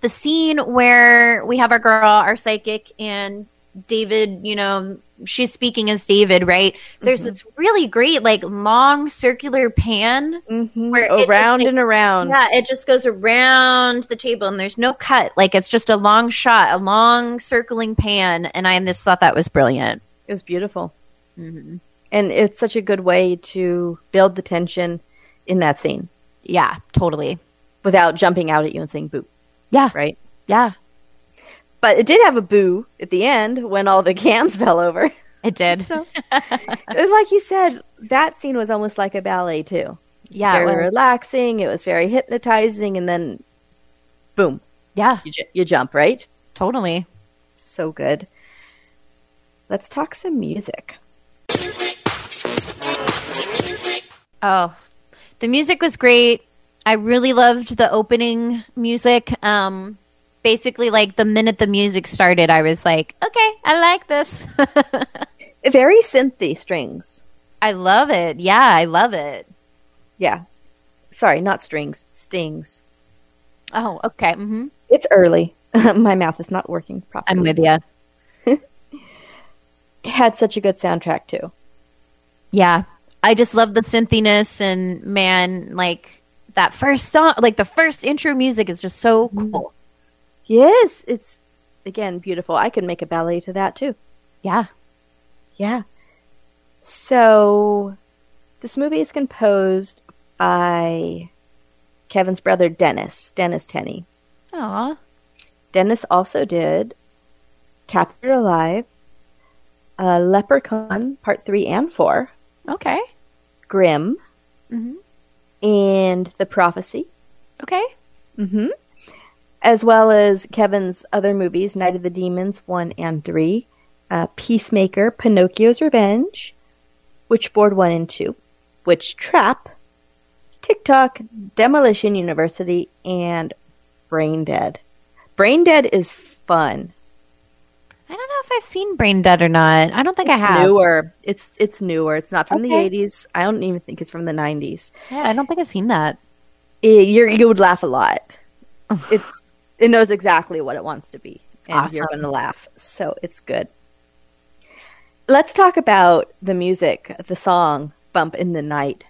the scene where we have our girl, our psychic, and David, you know, she's speaking as David, right? There's Mm-hmm. this really great, like, long circular pan where it just, around like- and around. Yeah, it just goes around the table and there's no cut. Like, it's just a long shot, a long circling pan. And I just thought that was brilliant. It was beautiful. Mm-hmm. And it's such a good way to build the tension in that scene Yeah, totally. without jumping out at you and saying boo. Yeah. Right? Yeah, But it did have a boo at the end when all the cans fell over. it did. So, like you said, that scene was almost like a ballet too. It's Yeah, it very was. relaxing. It was very hypnotizing, and then, boom, yeah, you, ju- you jump right. totally. So good. Let's talk some music. Oh, the music was great. I really loved the opening music. Um, basically, like the minute the music started, I was like, okay, I like this. Very synthy strings. I love it. Yeah, I love it. Yeah. Sorry, not strings, stings. Oh, okay. Mm-hmm. It's early. My mouth is not working properly. I'm with you. It had such a good soundtrack too. Yeah. I just love the synthiness and man, like that first song, like the first intro music is just so cool. Yes, it's again beautiful. I could make a ballet to that too. Yeah. Yeah. So, this movie is composed by Kevin's brother Dennis, Dennis Tenney. Aw. Dennis also did Captured Alive, uh, Leprechaun Part 3 and 4, Okay. Grimm, hmm and The Prophecy, Okay. Mm-hmm. As well as Kevin's other movies, Night of the Demons 1 and 3, uh, Peacemaker, Pinocchio's Revenge, Witchboard 1 and 2, Witch Trap, Tick Tock, Demolition University, and Brain Dead. Brain Dead is fun. I don't know if I've seen Brain Dead or not. I don't think It's I have. It's newer. It's it's newer. It's not from Okay. the 80s. I don't even think it's from the 90s. Yeah, I don't think I've seen that. It, you're, you would laugh a lot. it's it knows exactly what it wants to be, and you're going to laugh. So it's good. Let's talk about the music, the song "Bump in the Night"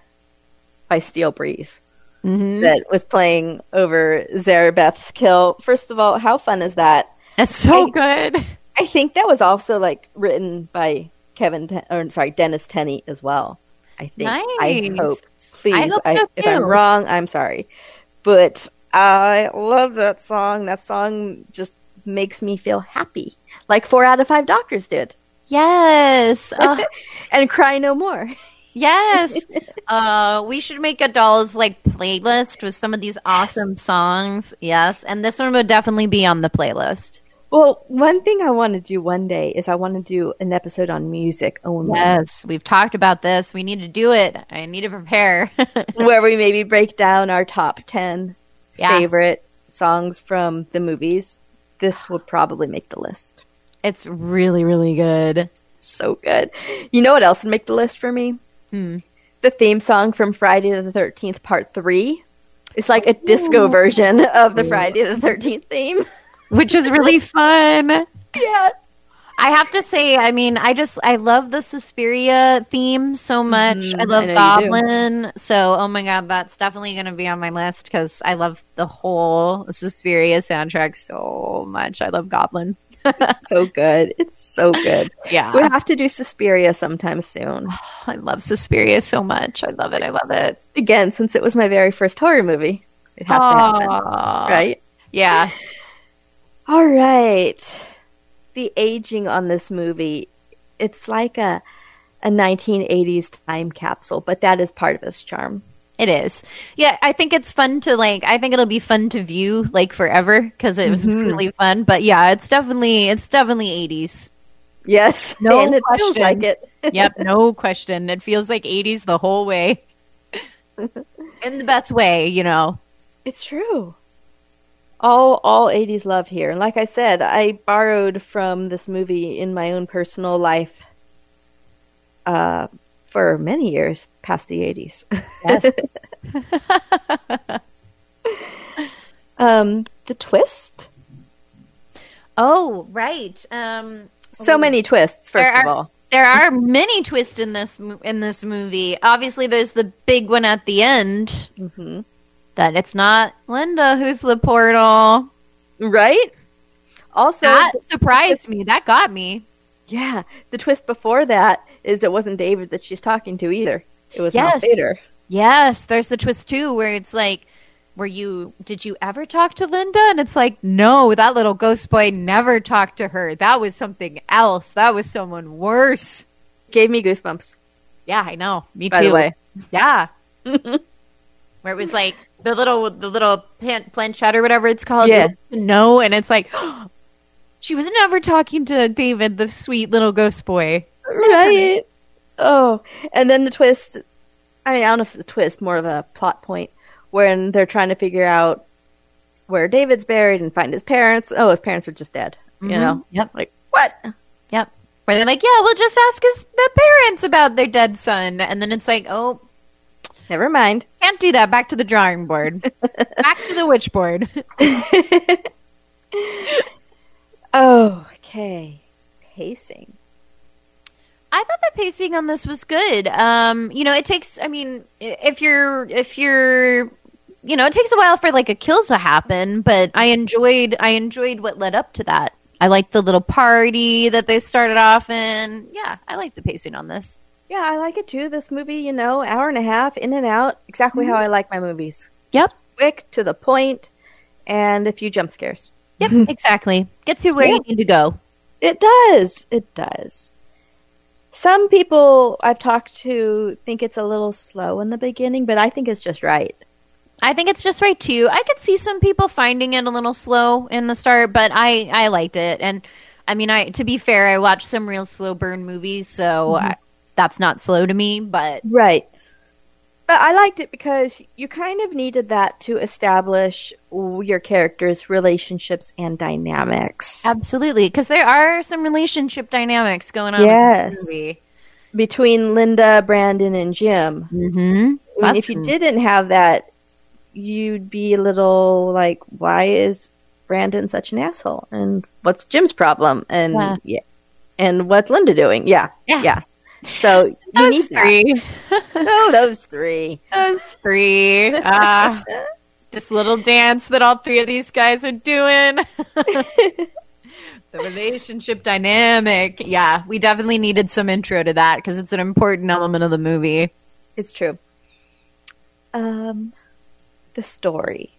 by Steel Breeze Mhm. that was playing over Zarabeth's kill. First of all, how fun is that? That's so I- good. I think that was also like written by Kevin, Ten- or sorry, Dennis Tenney as well. I think. I Nice. hope. Please, I hope I- so if I'm wrong, I'm sorry, but I love that song. That song just makes me feel happy, like four out of five doctors did, Yes. Uh, and cry no more. yes. uh, we should make a dolls like playlist with some of these awesome songs. Yes, and this one would definitely be on the playlist. Well, one thing I want to do one day is I want to do an episode on music only. Yes, we've talked about this. We need to do it. I need to prepare. where we maybe break down our top 10 Yeah. favorite songs from the movies. This would probably make the list. it's really, really good. So good. You know what else would make the list for me? Hmm. The theme song from Friday the 13th, Part 3. It's like a disco version of the Friday the 13th theme. which is really fun. Yeah. I have to say, I mean, I just I love the Suspiria theme so much. Mhm, I love I know you do. Goblin. So, oh my god, that's definitely going to be on my list because I love the whole Suspiria soundtrack so much. I love Goblin. so good. It's so good. Yeah. We have to do Suspiria sometime soon. I love Suspiria so much. I love it. I love it. Again, since it was my very first horror movie, it has to happen. Right? Yeah. All right. The aging on this movie, it's like a a 1980s time capsule, but that is part of its charm. It is. Yeah, I think it's fun to like I think it'll be fun to view like forever because it was Mhm. really fun. But yeah, it's definitely it's definitely 80s. Yes, No and it question. feels like it. yep, no question. It feels like 80s the whole way. In the best way, you know. It's true. All all 80s love here. And like I said, I borrowed from this movie in my own personal life uh for many years past the 80s. Yes. um the twist? Oh, right. Um So many twists first there of all. There are many twists in this in this movie. Obviously, there's the big one at the end Mhm. That it's not Linda who's the portal. Right? Also, That surprised me. That got me. yeah, the twist before that is it wasn't David that she's talking to either. It was Yes. Fader. Yes, there's the twist too, where it's like, were you? Did you ever talk to Linda? And it's like, no, that little ghost boy never talked to her. That was something else. That was someone worse. Gave me goosebumps. Yeah, I know. Me By too. the way. Yeah. Where it was like the little the little planchette or whatever it's called. Yeah. No, and it's like she was never talking to David, the sweet little ghost boy. Right. Oh, and then the twist. I mean, I don't know if it's a twist, more of a plot point when they're trying to figure out where David's buried and find his parents. Oh, his parents are just dead. You Mhm. know, Yep. like what? Yep. Where they're like, yeah, we'll just ask his the parents about their dead son, and then it's like, oh, Never mind. can't do that. Back to the drawing board. Back to the witch board. Oh, okay. Pacing. I thought the pacing on this was good. Um, you know, it takes. I mean, if you're if you're, you know, it takes a while for like a kill to happen, but I enjoyed I enjoyed what led up to that. I liked the little party that they started off in. Yeah, I like the pacing on this. Yeah, I like it too. This movie, you know, hour and a half, in and out, exactly how I like my movies. Yep. Quick, to the point, and a few jump scares. Yep, exactly. Gets you where Yeah. you need to go. It does. It does. Some people I've talked to think it's a little slow in the beginning, but I think it's just right. I think it's just right too. I could see some people finding it a little slow in the start, but I I liked it. And I mean, I to be fair, I watched some real slow burn movies, so Mhm. I, that's not slow to me. But Right. But I liked it because you kind of needed that to establish your characters' relationships and dynamics. absolutely, because there are some relationship dynamics going on. Yes. in this movie. Between Linda, Brandon, and Jim. Mm-hmm. I mean, if you didn't have that, you'd be a little like, why is Brandon such an asshole? And what's Jim's problem? And Yeah. yeah. And what's Linda doing? Yeah, Yeah. Yeah. So you Those need that. three. oh, those three. Those three. Ah, this little dance that all three of these guys are doing. the relationship dynamic. Yeah, we definitely needed some intro to that because it's an important element of the movie. It's true. Um, the story.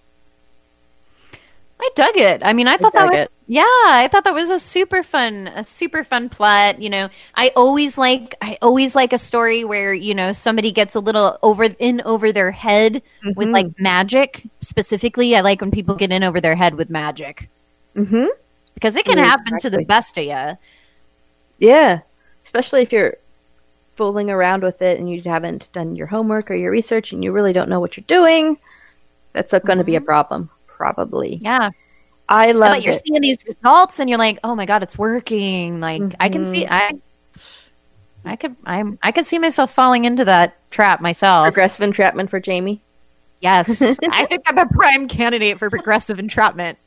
I dug it. I mean, I thought that was it. yeah, I thought that was a super fun, a super fun plot. You know, I always like, I always like a story where you know somebody gets a little over in over their head with Mhm. like magic. Specifically, I like when people get in over their head with magic Mm-hmm. because it can Yeah, happen to the best of you. Yeah, especially if you're fooling around with it and you haven't done your homework or your research and you really don't know what you're doing. That's going to be a problem, probably. Mm-hmm. Yeah. I love but you're it. seeing these results and you're like, oh my god, it's working. Like I can see, Mhm. I, I could, I'm, I could see myself falling into that trap myself. Progressive entrapment for Jamie. Yes, I think I'm a prime candidate for progressive entrapment.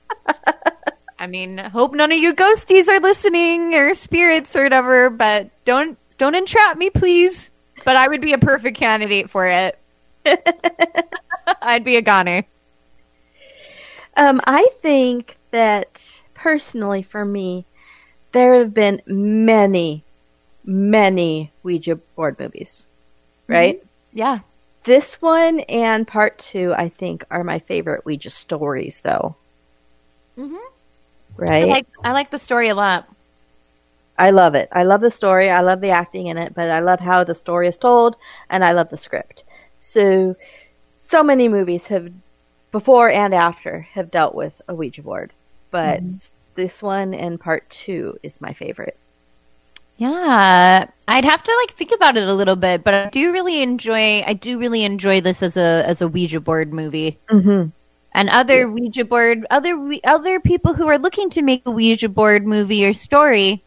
I mean, hope none of you ghosties are listening or spirits or whatever, but don't don't entrap me, please. But I would be a perfect candidate for it. I'd be a goner. Um, I think that personally, for me, there have been many, many Ouija board movies. Right? Yeah. This one and part two, I think, are my favorite Ouija stories, though. Mm-hmm. Right? I like I like the story a lot. I love it. I love the story. I love the acting in it, but I love how the story is told, and I love the script. So, so many movies have, before and after, have dealt with a Ouija board, but this one and part two is my favorite. Yeah, I'd have to like think about it a little bit, but I do really enjoy. I do really enjoy this as a as a Ouija board movie. Mm-hmm. And other Ouija board, other we- other people who are looking to make a Ouija board movie or story.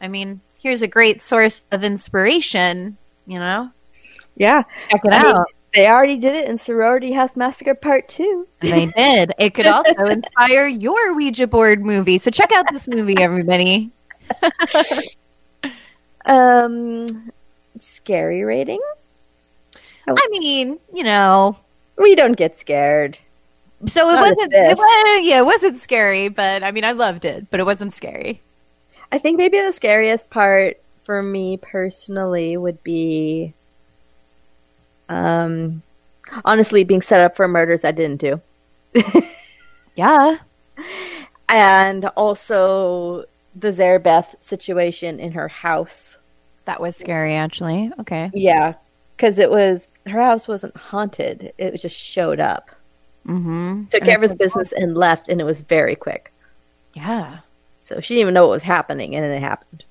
I mean, here's a great source of inspiration. You know, Yeah, check it I mean, out. They already did it in Sorority House Massacre Part Two. They did. It could also inspire your Ouija board movie. So check out this movie, everybody. Um, scary rating. I mean, you know, we don't get scared. So it Not wasn't. It was, yeah, it wasn't scary, but I mean, I loved it, but it wasn't scary. I think maybe the scariest part for me personally would be, um, honestly, being set up for murders I didn't do. yeah. And also the Zarabeth situation in her house. That was scary, actually. Okay. Yeah, because it was her house wasn't haunted; it just showed up, Mm-hmm. took care of his business, and left, and it was very quick. Yeah, So she didn't even know what was happening, and then it happened.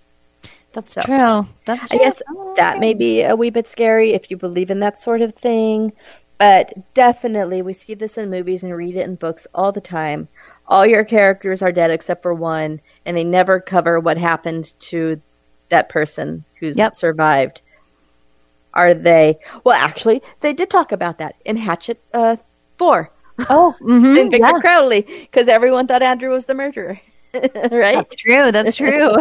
That's So- true. That's true. I guess that may be a wee bit scary if you believe in that sort of thing. But definitely, we see this in movies and read it in books all the time. All your characters are dead except for one, and they never cover what happened to that person who's Yep. survived. Are they? Well, actually, they did talk about that in Hatchet uh, 4. Oh, mhm, in Victor yeah. Crowley, because everyone thought Andrew was the murderer. right? That's true. That's true.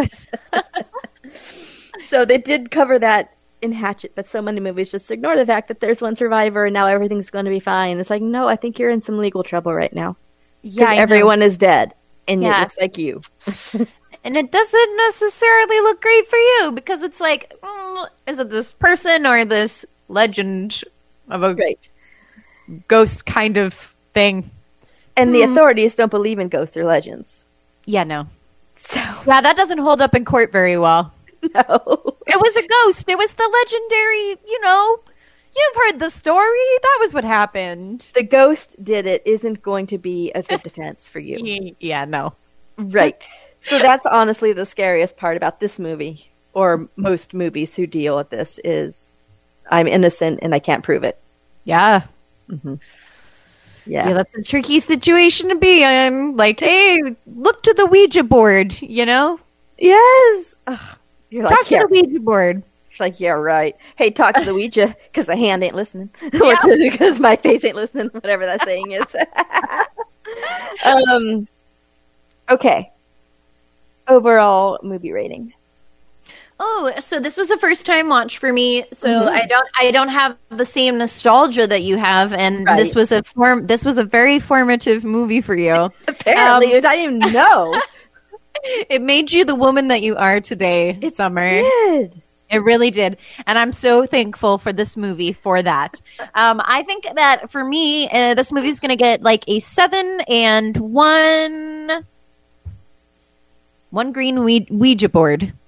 So they did cover that in Hatchet, but so many movies just ignore the fact that there's one survivor and now everything's going to be fine. It's like, no, I think you're in some legal trouble right now. Yeah, everyone is dead, and it looks like you. and it doesn't necessarily look great for you because it's like, mm, is it this person or this legend of a Right. ghost kind of thing? And the Hmm. authorities don't believe in ghosts or legends. Yeah, no. So Yeah, that doesn't hold up in court very well. no, It was a ghost. It was the legendary, you know, You've heard the story. That was what happened. The ghost did it isn't going to be a good defense for you. Yeah, no. Right. So that's honestly the scariest part about this movie, or most movies who deal with this, is I'm innocent and I can't prove it. Yeah. Mm-hmm. Yeah. yeah, that's a tricky situation to be in. Like, hey, look to the Ouija board, you know? Yes. Ugh. You're Talk like, to yeah. the Ouija board. She's like, yeah, right. Hey, talk to the Ouija because the hand ain't listening, or because my face ain't listening. Whatever that saying is. um. Okay. Overall movie rating. Oh, so this was a first time watch for me. So Mhm. I don't I don't have the same nostalgia that you have and this was a form this was a very formative movie for you. Apparently, I didn't even know. It made you the woman that you are today, Summer. did. It really did. And I'm so thankful for this movie for that. Um, I think that for me, uh, this movie is going to get like a seven and one. One green Ouija Ouija board.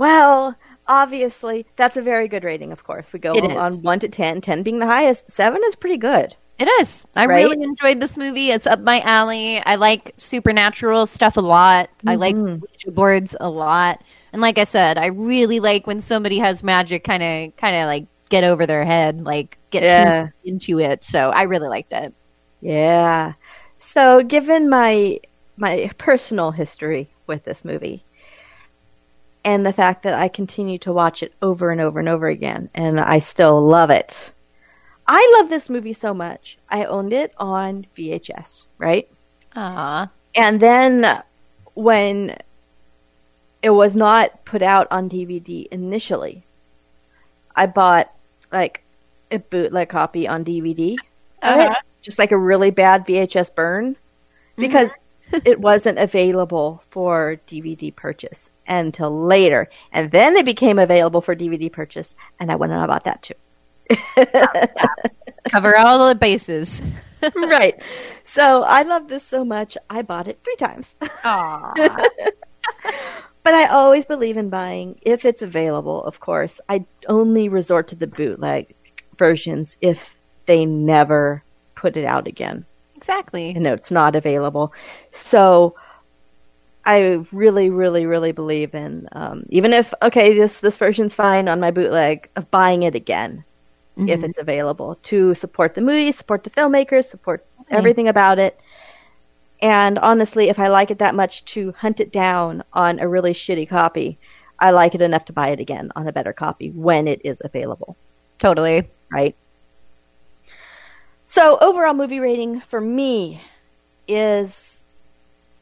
Well, obviously, that's a very good rating. Of course, we go on one to 10, 10 being the highest. Seven is pretty good. It is. I Right? really enjoyed this movie. It's up my alley. I like supernatural stuff a lot. I like Mhm. Ouija boards a lot. And like I said, I really like when somebody has magic kind of kind of like get over their head, like get Yeah. into it. So I really liked it. Yeah. So, given my my personal history with this movie, and the fact that I continue to watch it over and over and over again, and I still love it. I love this movie so much. I owned it on VHS, right? Ah. And then when it was not put out on DVD initially, I bought like a bootleg copy on DVD Uh-huh. just like a really bad VHS burn, because it wasn't available for DVD purchase until later. And then it became available for DVD purchase, and I went and I bought that too. Cover all the bases. right. So I love this so much, I bought it three times. Aww. But I always believe in buying, if it's available, of course. I only resort to the bootleg versions if they never put it out again. Exactly. You know, it's not available. So I really, really, really believe in, um, even if, okay, this, this version's fine on my bootleg, of buying it again if Mhm. it's available to support the movie, support the filmmakers, support Okay. everything about it. And honestly, if I like it that much to hunt it down on a really shitty copy, I like it enough to buy it again on a better copy when it is available. Totally. Right? So, overall movie rating for me is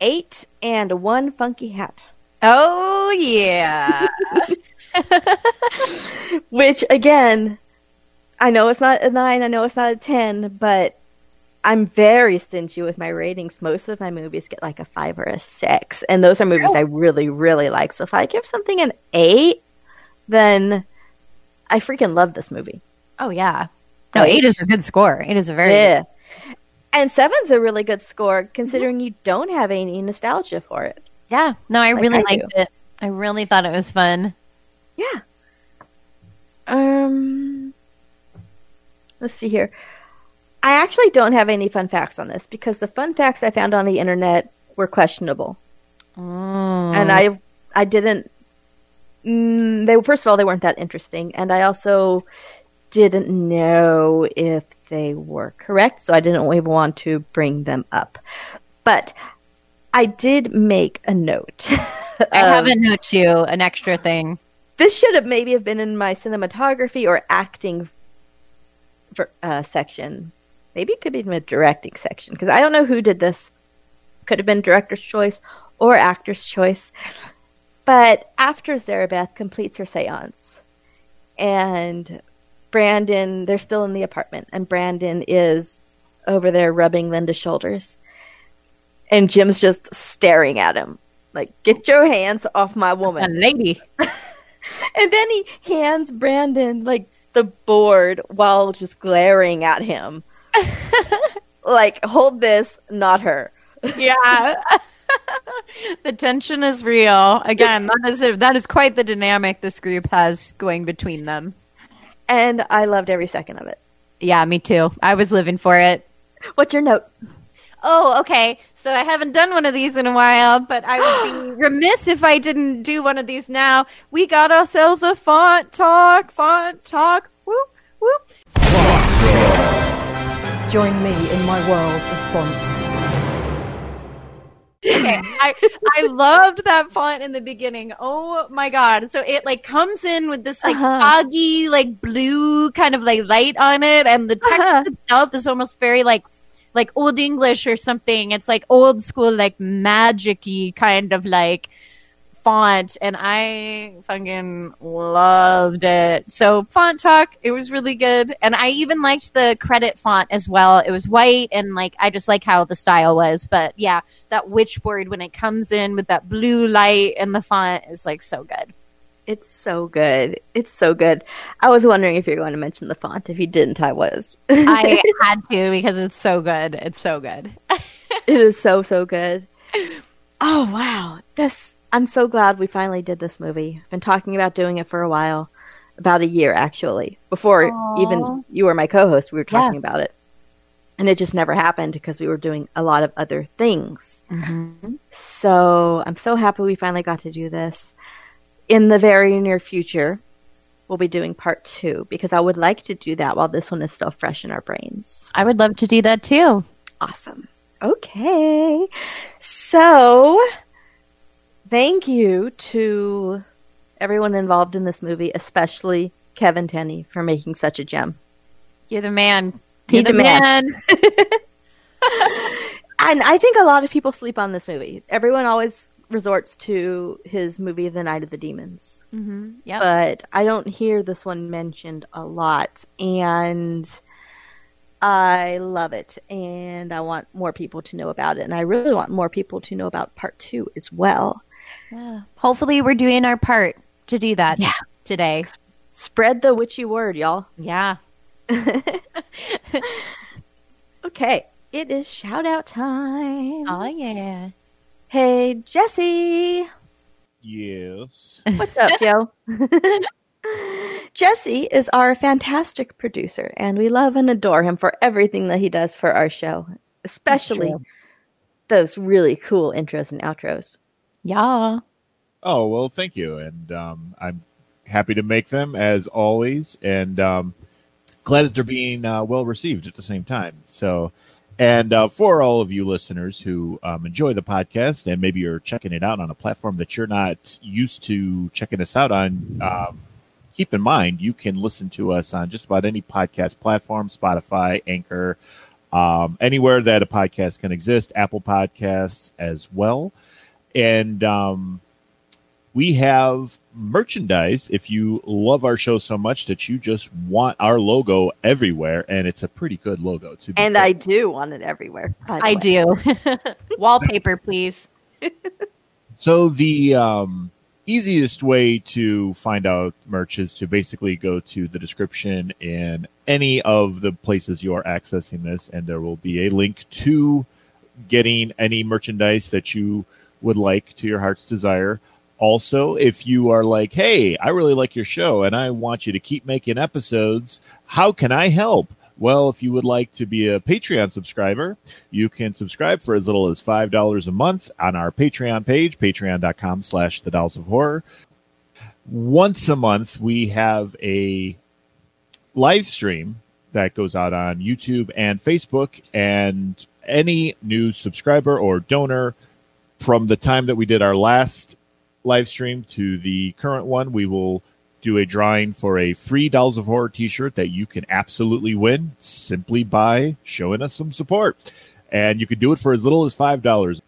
eight and one funky hat. Oh yeah. Which again, I know it's not a nine, I know it's not a ten, but I'm very stingy with my ratings. Most of my movies get like a five or a six, and those are movies I really, really like. So if I give something an eight, then I freaking love this movie. Oh yeah. No, eight is a good score. It is a very yeah. And seven's a really good score considering you don't have any nostalgia for it. Yeah. No, I Like really I liked do. it. I really thought it was fun. Yeah. Um let's see here. I actually don't have any fun facts on this because the fun facts I found on the internet were questionable. And I I didn't mm, they first of all they weren't that interesting and I also didn't know if they were correct, so I didn't even want to bring them up. But I did make a note. I have a note too, an extra thing. this should have maybe have been in my cinematography or acting ver- uh, section. Maybe it could be in the directing section because I don't know who did this. Could have been director's choice or actor's choice. But after Zarabeth completes her seance, and Brandon, they're still in the apartment, and Brandon is over there rubbing Linda's shoulders, and Jim's just staring at him like, "Get your hands off my woman, lady." and then he hands Brandon like the board while just glaring at him. like, hold this, not her. Yeah. the tension is real. Again, that is that is quite the dynamic this group has going between them. and I loved every second of it. Yeah, me too. I was living for it. What's your note? Oh, okay. So I haven't done one of these in a while, but I would be remiss if I didn't do one of these now. We got ourselves a font talk, font talk. Whoop, whoop. Font talk. Join me in my world of fonts. okay, I I loved that font in the beginning. Oh my god! So it like comes in with this like Uh-huh. foggy like blue kind of like light on it, and the text Uh-huh. itself is almost very like like old English or something. It's like old school like magic-y kind of like font, and I fucking loved it. So font talk, it was really good, and I even liked the credit font as well. It was white, and like I just like how the style was. But yeah, that witchboard when it comes in with that blue light and the font is like so good. It's so good. It's so good. I was wondering if you're going to mention the font. If you didn't, I was. I had to because it's so good. It's so good. it is so so good. Oh wow. This I'm so glad we finally did this movie. I've been talking about doing it for a while. About a year actually. Before Aw. even you were my co-host, we were talking Yeah. about it. And it just never happened because we were doing a lot of other things. Mm-hmm. So, I'm so happy we finally got to do this. In the very near future, we'll be doing part 2 because I would like to do that while this one is still fresh in our brains. I would love to do that too. Awesome. Okay. So, thank you to everyone involved in this movie, especially Kevin Tenney for making such a gem. You're the man. You're the the man. man. And I think a lot of people sleep on this movie. Everyone always resorts to his movie The Night of the Demons. mm-hmm. Yeah. But I don't hear this one mentioned a lot and I love it and I want more people to know about it and I really want more people to know about part 2 as well. yeah. Hopefully, we're doing our part to do that. Yeah. Today. Spread the witchy word, y'all. Yeah. Okay, it is shout out time. Oh yeah. Hey, Jesse. Yes. What's up, yo? Jesse is our fantastic producer, and we love and adore him for everything that he does for our show, especially those really cool intros and outros. Yeah. Oh well, thank you, and um, I'm happy to make them as always, and um, glad that they're being uh, well received at the same time. So, and uh, for all of you listeners who um, enjoy the podcast and maybe you're checking it out on a platform that you're not used to checking us out on, um, keep in mind you can listen to us on just about any podcast platform, Spotify, Anchor, um, anywhere that a podcast can exist, Apple Podcasts as well, and um, we have merchandise if you love our show so much that you just want our logo everywhere and it's a pretty good logo too And I do want it everywhere. I way. do. Wallpaper, please. so the um, easiest way to find out merch is to basically go to the description in any of the places you are accessing this and there will be a link to getting any merchandise that you would like to your heart's desire also if you are like hey i really like your show and i want you to keep making episodes how can i help? Well if you would like to be a patreon subscriber you can subscribe for as little as five dollars a month on our patreon page patreon.com slash the dolls of horror. Once a month we have a live stream that goes out on youtube and facebook and any new subscriber or donor from the time that we did our last live stream to the current one, we will do a drawing for a free Dolls of Horror t shirt that you can absolutely win simply by showing us some support. And you can do it for as little as $5.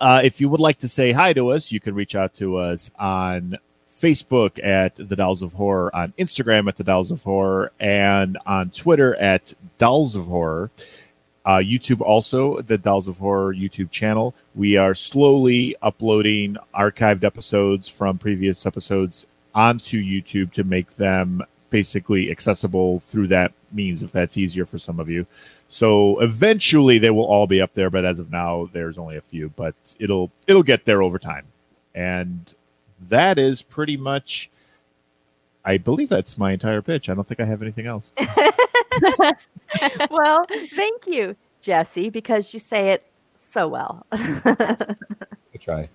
Uh, if you would like to say hi to us, you can reach out to us on Facebook at The Dolls of Horror, on Instagram at The Dolls of Horror, and on Twitter at Dolls of Horror. Uh, YouTube also, the Dolls of Horror YouTube channel. We are slowly uploading archived episodes from previous episodes onto YouTube to make them basically accessible through that means, if that's easier for some of you. So eventually they will all be up there, but as of now, there's only a few. But it'll it'll get there over time, and that is pretty much. I believe that's my entire pitch. I don't think I have anything else. well, thank you, Jesse, because you say it so well. I try.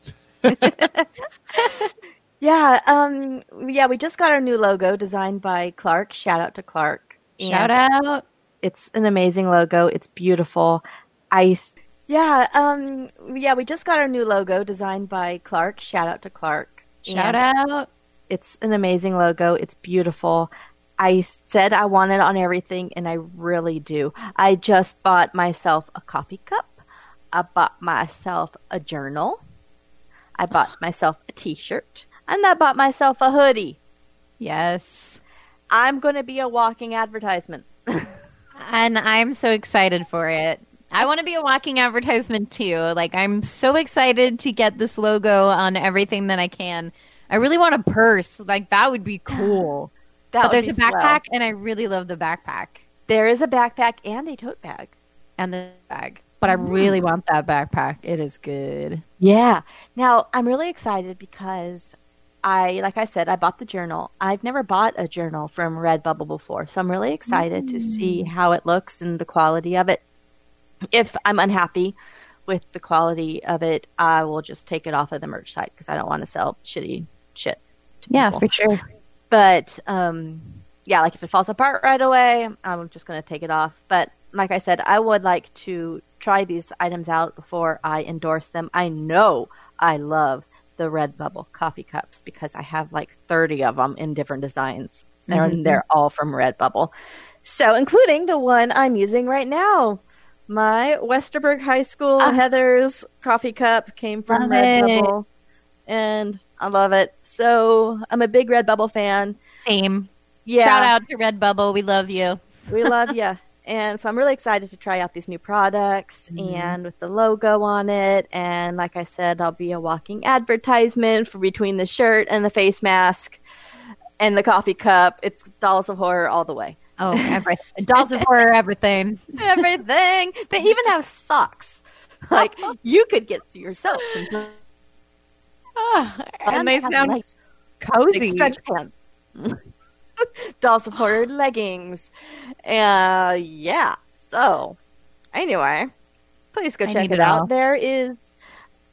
yeah, um, yeah, we just got our new logo designed by Clark. Shout out to Clark. Shout And out. It's an amazing logo. It's beautiful. I s- yeah, um, yeah, we just got our new logo designed by Clark. Shout out to Clark. Shout And out. It's an amazing logo. It's beautiful. I said I want it on everything, and I really do. I just bought myself a coffee cup. I bought myself a journal. I bought myself a t shirt. And I bought myself a hoodie. Yes. I'm going to be a walking advertisement. and I'm so excited for it. I want to be a walking advertisement too. Like I'm so excited to get this logo on everything that I can. I really want a purse. Like that would be cool. That but there's a backpack, and I really love the backpack There is a backpack and a tote bag. and the bag. But I really mm. want that backpack. It is good. Yeah. Now I'm really excited because I, like I said, I bought the journal. I've never bought a journal from Redbubble before, so I'm really excited to see mm. how it looks and the quality of it. If I'm unhappy with the quality of it, I will just take it off of the merch site because I don't want to sell shitty shit. to Yeah, for sure. But um, yeah, like if it falls apart right away, I'm just going to take it off. But like I said, I would like to try these items out before I endorse them. I know I love the Redbubble coffee cups because I have like 30 of them in different designs. They're, Mhm. they're all from Redbubble. So, including the one I'm using right now. My Westerberg High School Heathers coffee cup came from Love it. Redbubble. And I love it. So, I'm a big Redbubble fan. Same. Yeah. Shout out to Redbubble. We love you. We love you. And so I'm really excited to try out these new products Mm-hmm. and with the logo on it. And like I said, I'll be a walking advertisement for between the shirt and the face mask and the coffee cup. It's dolls of horror all the way. Oh, everything. Dolls of horror, everything. Everything. they even have socks. Like you could get to yourself. some- and they have sound nice cozy. big stretch pants. Dolls of Horror leggings. Uh, yeah. So, anyway, please go I check it out. There is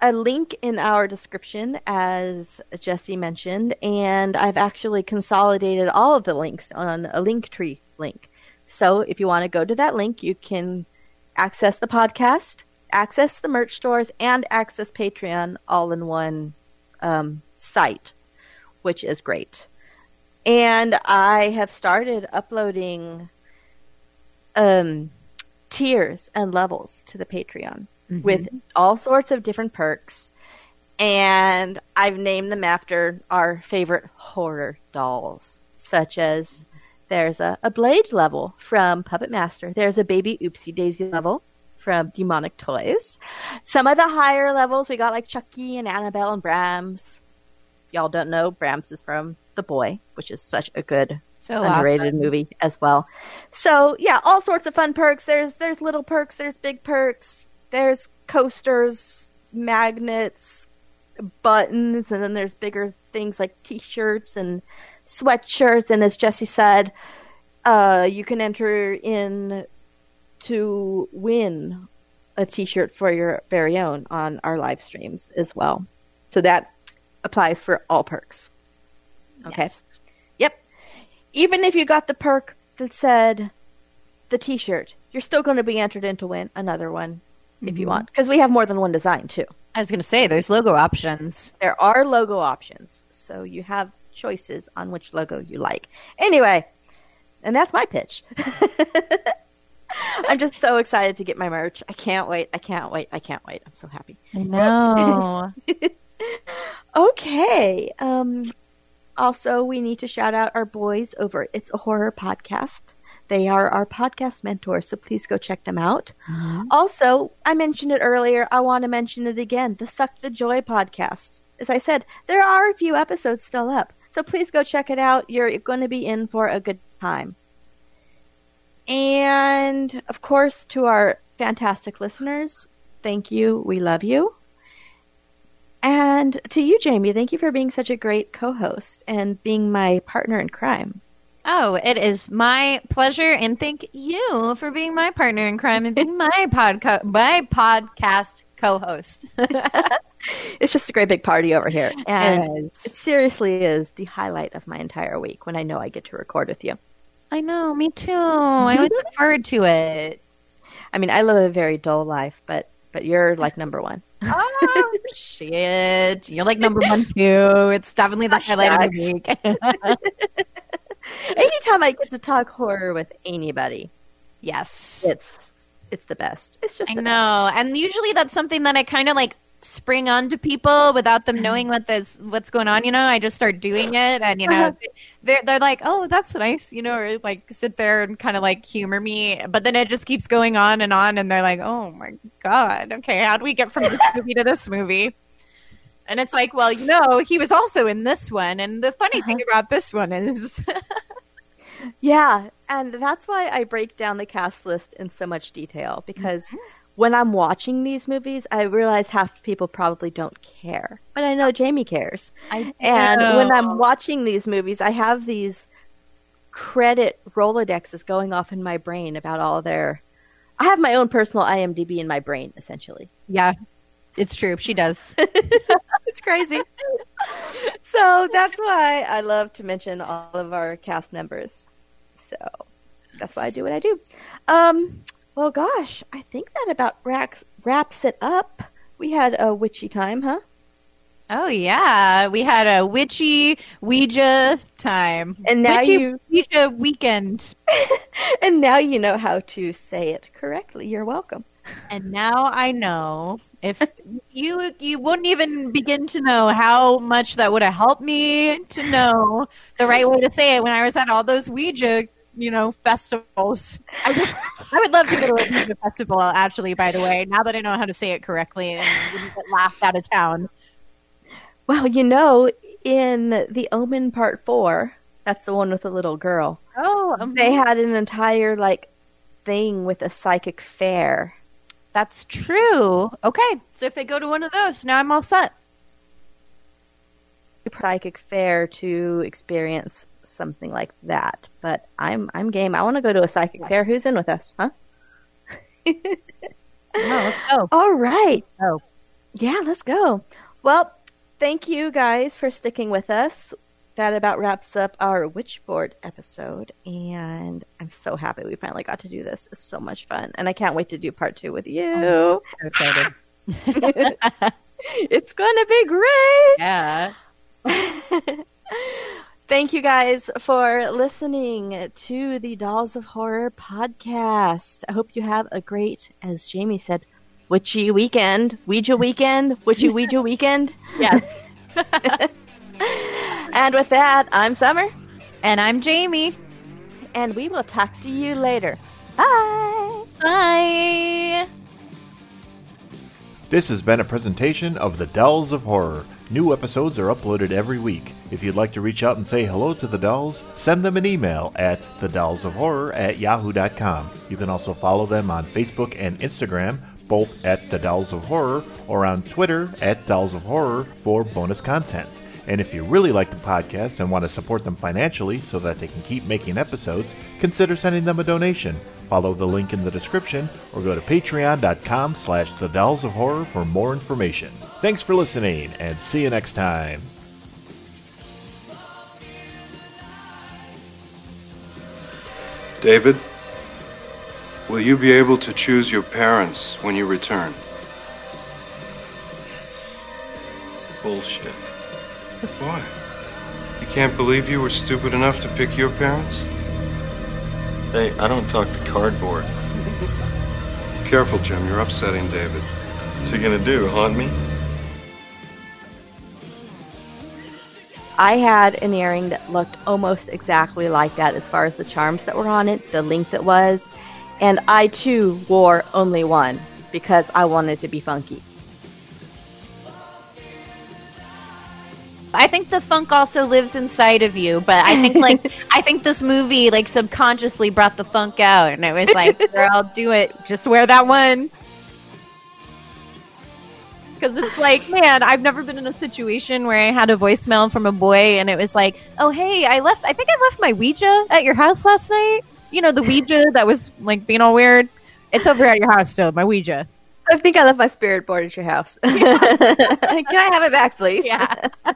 a link in our description, as Jesse mentioned, and I've actually consolidated all of the links on a Linktree link. So, if you want to go to that link, you can access the podcast, access the merch stores, and access Patreon all in one um, site, which is great. And I have started uploading um, tiers and levels to the Patreon Mhm. with all sorts of different perks. And I've named them after our favorite horror dolls, such as there's a, a Blade level from Puppet Master, there's a Baby Oopsy Daisy level from Demonic Toys. Some of the higher levels we got like Chucky and Annabelle and Brahms. Y'all don't know, Brahms is from The Boy, which is such a good So underrated awesome. movie as well. So yeah, all sorts of fun perks. There's there's little perks, there's big perks, there's coasters, magnets, buttons, and then there's bigger things like t-shirts and sweatshirts. And as Jesse said, uh, you can enter in to win a t-shirt for your very own on our live streams as well. So that applies for all perks. Okay. Yep. Even if you got the perk that said the t-shirt, you're still going to be entered in to win another one if you Mhm. want because we have more than one design too. I was going to say, there's logo options. There are logo options, so you have choices on which logo you like. Anyway, and that's my pitch. I'm just so excited to get my merch. I can't wait. I can't wait. I can't wait. I'm so happy. I know. Okay. Um also we need to shout out our boys over It's a Horror Podcast. They are our podcast mentors, so please go check them out. Also, I mentioned it earlier. I want to mention it again. The Suck the Joy podcast. As I said, there are a few episodes still up. So please go check it out. You're going to be in for a good time. And of course, to our fantastic listeners, thank you. We love you. And to you, Jamie, thank you for being such a great co host and being my partner in crime. Oh, it is my pleasure, and thank you for being my partner in crime and being my podca- my podcast co-host. it's just a great big party over here, and It it, seriously is the highlight of my entire week when I know I get to record with you. I know, me too. I always look forward to it. I mean, I live a very dull life, but but you're like number one. Oh shit! You're like number one too. It's definitely the highlight of the week. Anytime I get to talk horror with anybody, yes, it's it's the best. It's just I know, and usually that's something that I kind of like spring onto people without them knowing what this what's going on. You know, I just start doing it, and you know, they're they're like, "Oh, that's nice," you know, or like sit there and kind of like humor me. But then it just keeps going on and on, and they're like, "Oh my god, okay, how do we get from this movie to this movie?" And it's like, well, you know, he was also in this one, and the funny thing about this one is, Yeah, and that's why I break down the cast list in so much detail because Mm-hmm. When I'm watching these movies, I realize half the people probably don't care, but I know Jamie cares. I and when. I'm watching these movies, I have these credit rolodexes going off in my brain about all their. I have my own personal IMDb in my brain, essentially. yeah, it's true. She does. it's crazy. so that's why I love to mention all of our cast members. So that's why I do what I do. Um, well, gosh, I think that about wraps, wraps it up. We had a witchy time, huh? Oh yeah, we had a witchy Ouija time, And now witchy you- Ouija weekend, and now you know how to say it correctly. You're welcome. and now I know if you you wouldn't even begin to know how much that would have helped me to know the right way to say it when I was at all those Ouija you know festivals. I would, I would love to go to a Ouija festival. Actually, by the way, now that I know how to say it correctly and get laughed out of town. Well, you know, in the Omen Part Four, that's the one with the little girl. Oh, They had an entire like thing with a psychic fair. That's true. Okay, so if I go to one of those, now I'm all set. psychic fair to experience something like that. But I'm I'm game. I want to go to a psychic fair. Who's in with us, huh? let's go. All right. Oh, Yeah, let's go. Well, thank you guys for sticking with us. That about wraps up our Witchboard episode, and I'm so happy we finally got to do this. It's so much fun, and I can't wait to do part two with you. Oh, so excited. it's going to be great. Yeah. Thank you guys for listening to the Dolls of Horror podcast. I hope you have a great, as Jamie said, witchy weekend, Ouija weekend, witchy Ouija weekend. Yes. and with that, I'm Summer. And I'm Jamie. And we will talk to you later. Bye. Bye. This has been a presentation of the Dolls of Horror. New episodes are uploaded every week. If you'd like to reach out and say hello to the dolls, send them an email at thedollsofhorror at yahoo.com. You can also follow them on Facebook and Instagram, both at The Dolls of Horror, or on Twitter at Dolls of Horror for bonus content. And if you really like the podcast and want to support them financially so that they can keep making episodes, consider sending them a donation. Follow the link in the description or go to patreon.com slash the dolls of horror for more information. Thanks for listening and see you next time. David, will you be able to choose your parents when you return? Yes. Bullshit. Why? You can't believe you were stupid enough to pick your parents? Hey, I don't talk to cardboard. Careful, Jim. You're upsetting David. What's he gonna do? Haunt me? I had an earring that looked almost exactly like that as far as the charms that were on it, the length it was, and I too wore only one because I wanted to be funky. I think the funk also lives inside of you, but I think like I think this movie like subconsciously brought the funk out, and it was like, girl, do it. Just wear that one. Because it's like, man, I've never been in a situation where I had a voicemail from a boy and it was like, oh, hey, I left, I think I left my Ouija at your house last night. You know, the Ouija that was like being all weird. It's over at your house still, my Ouija. I think I left my spirit board at your house. Can I have it back, please? Yeah.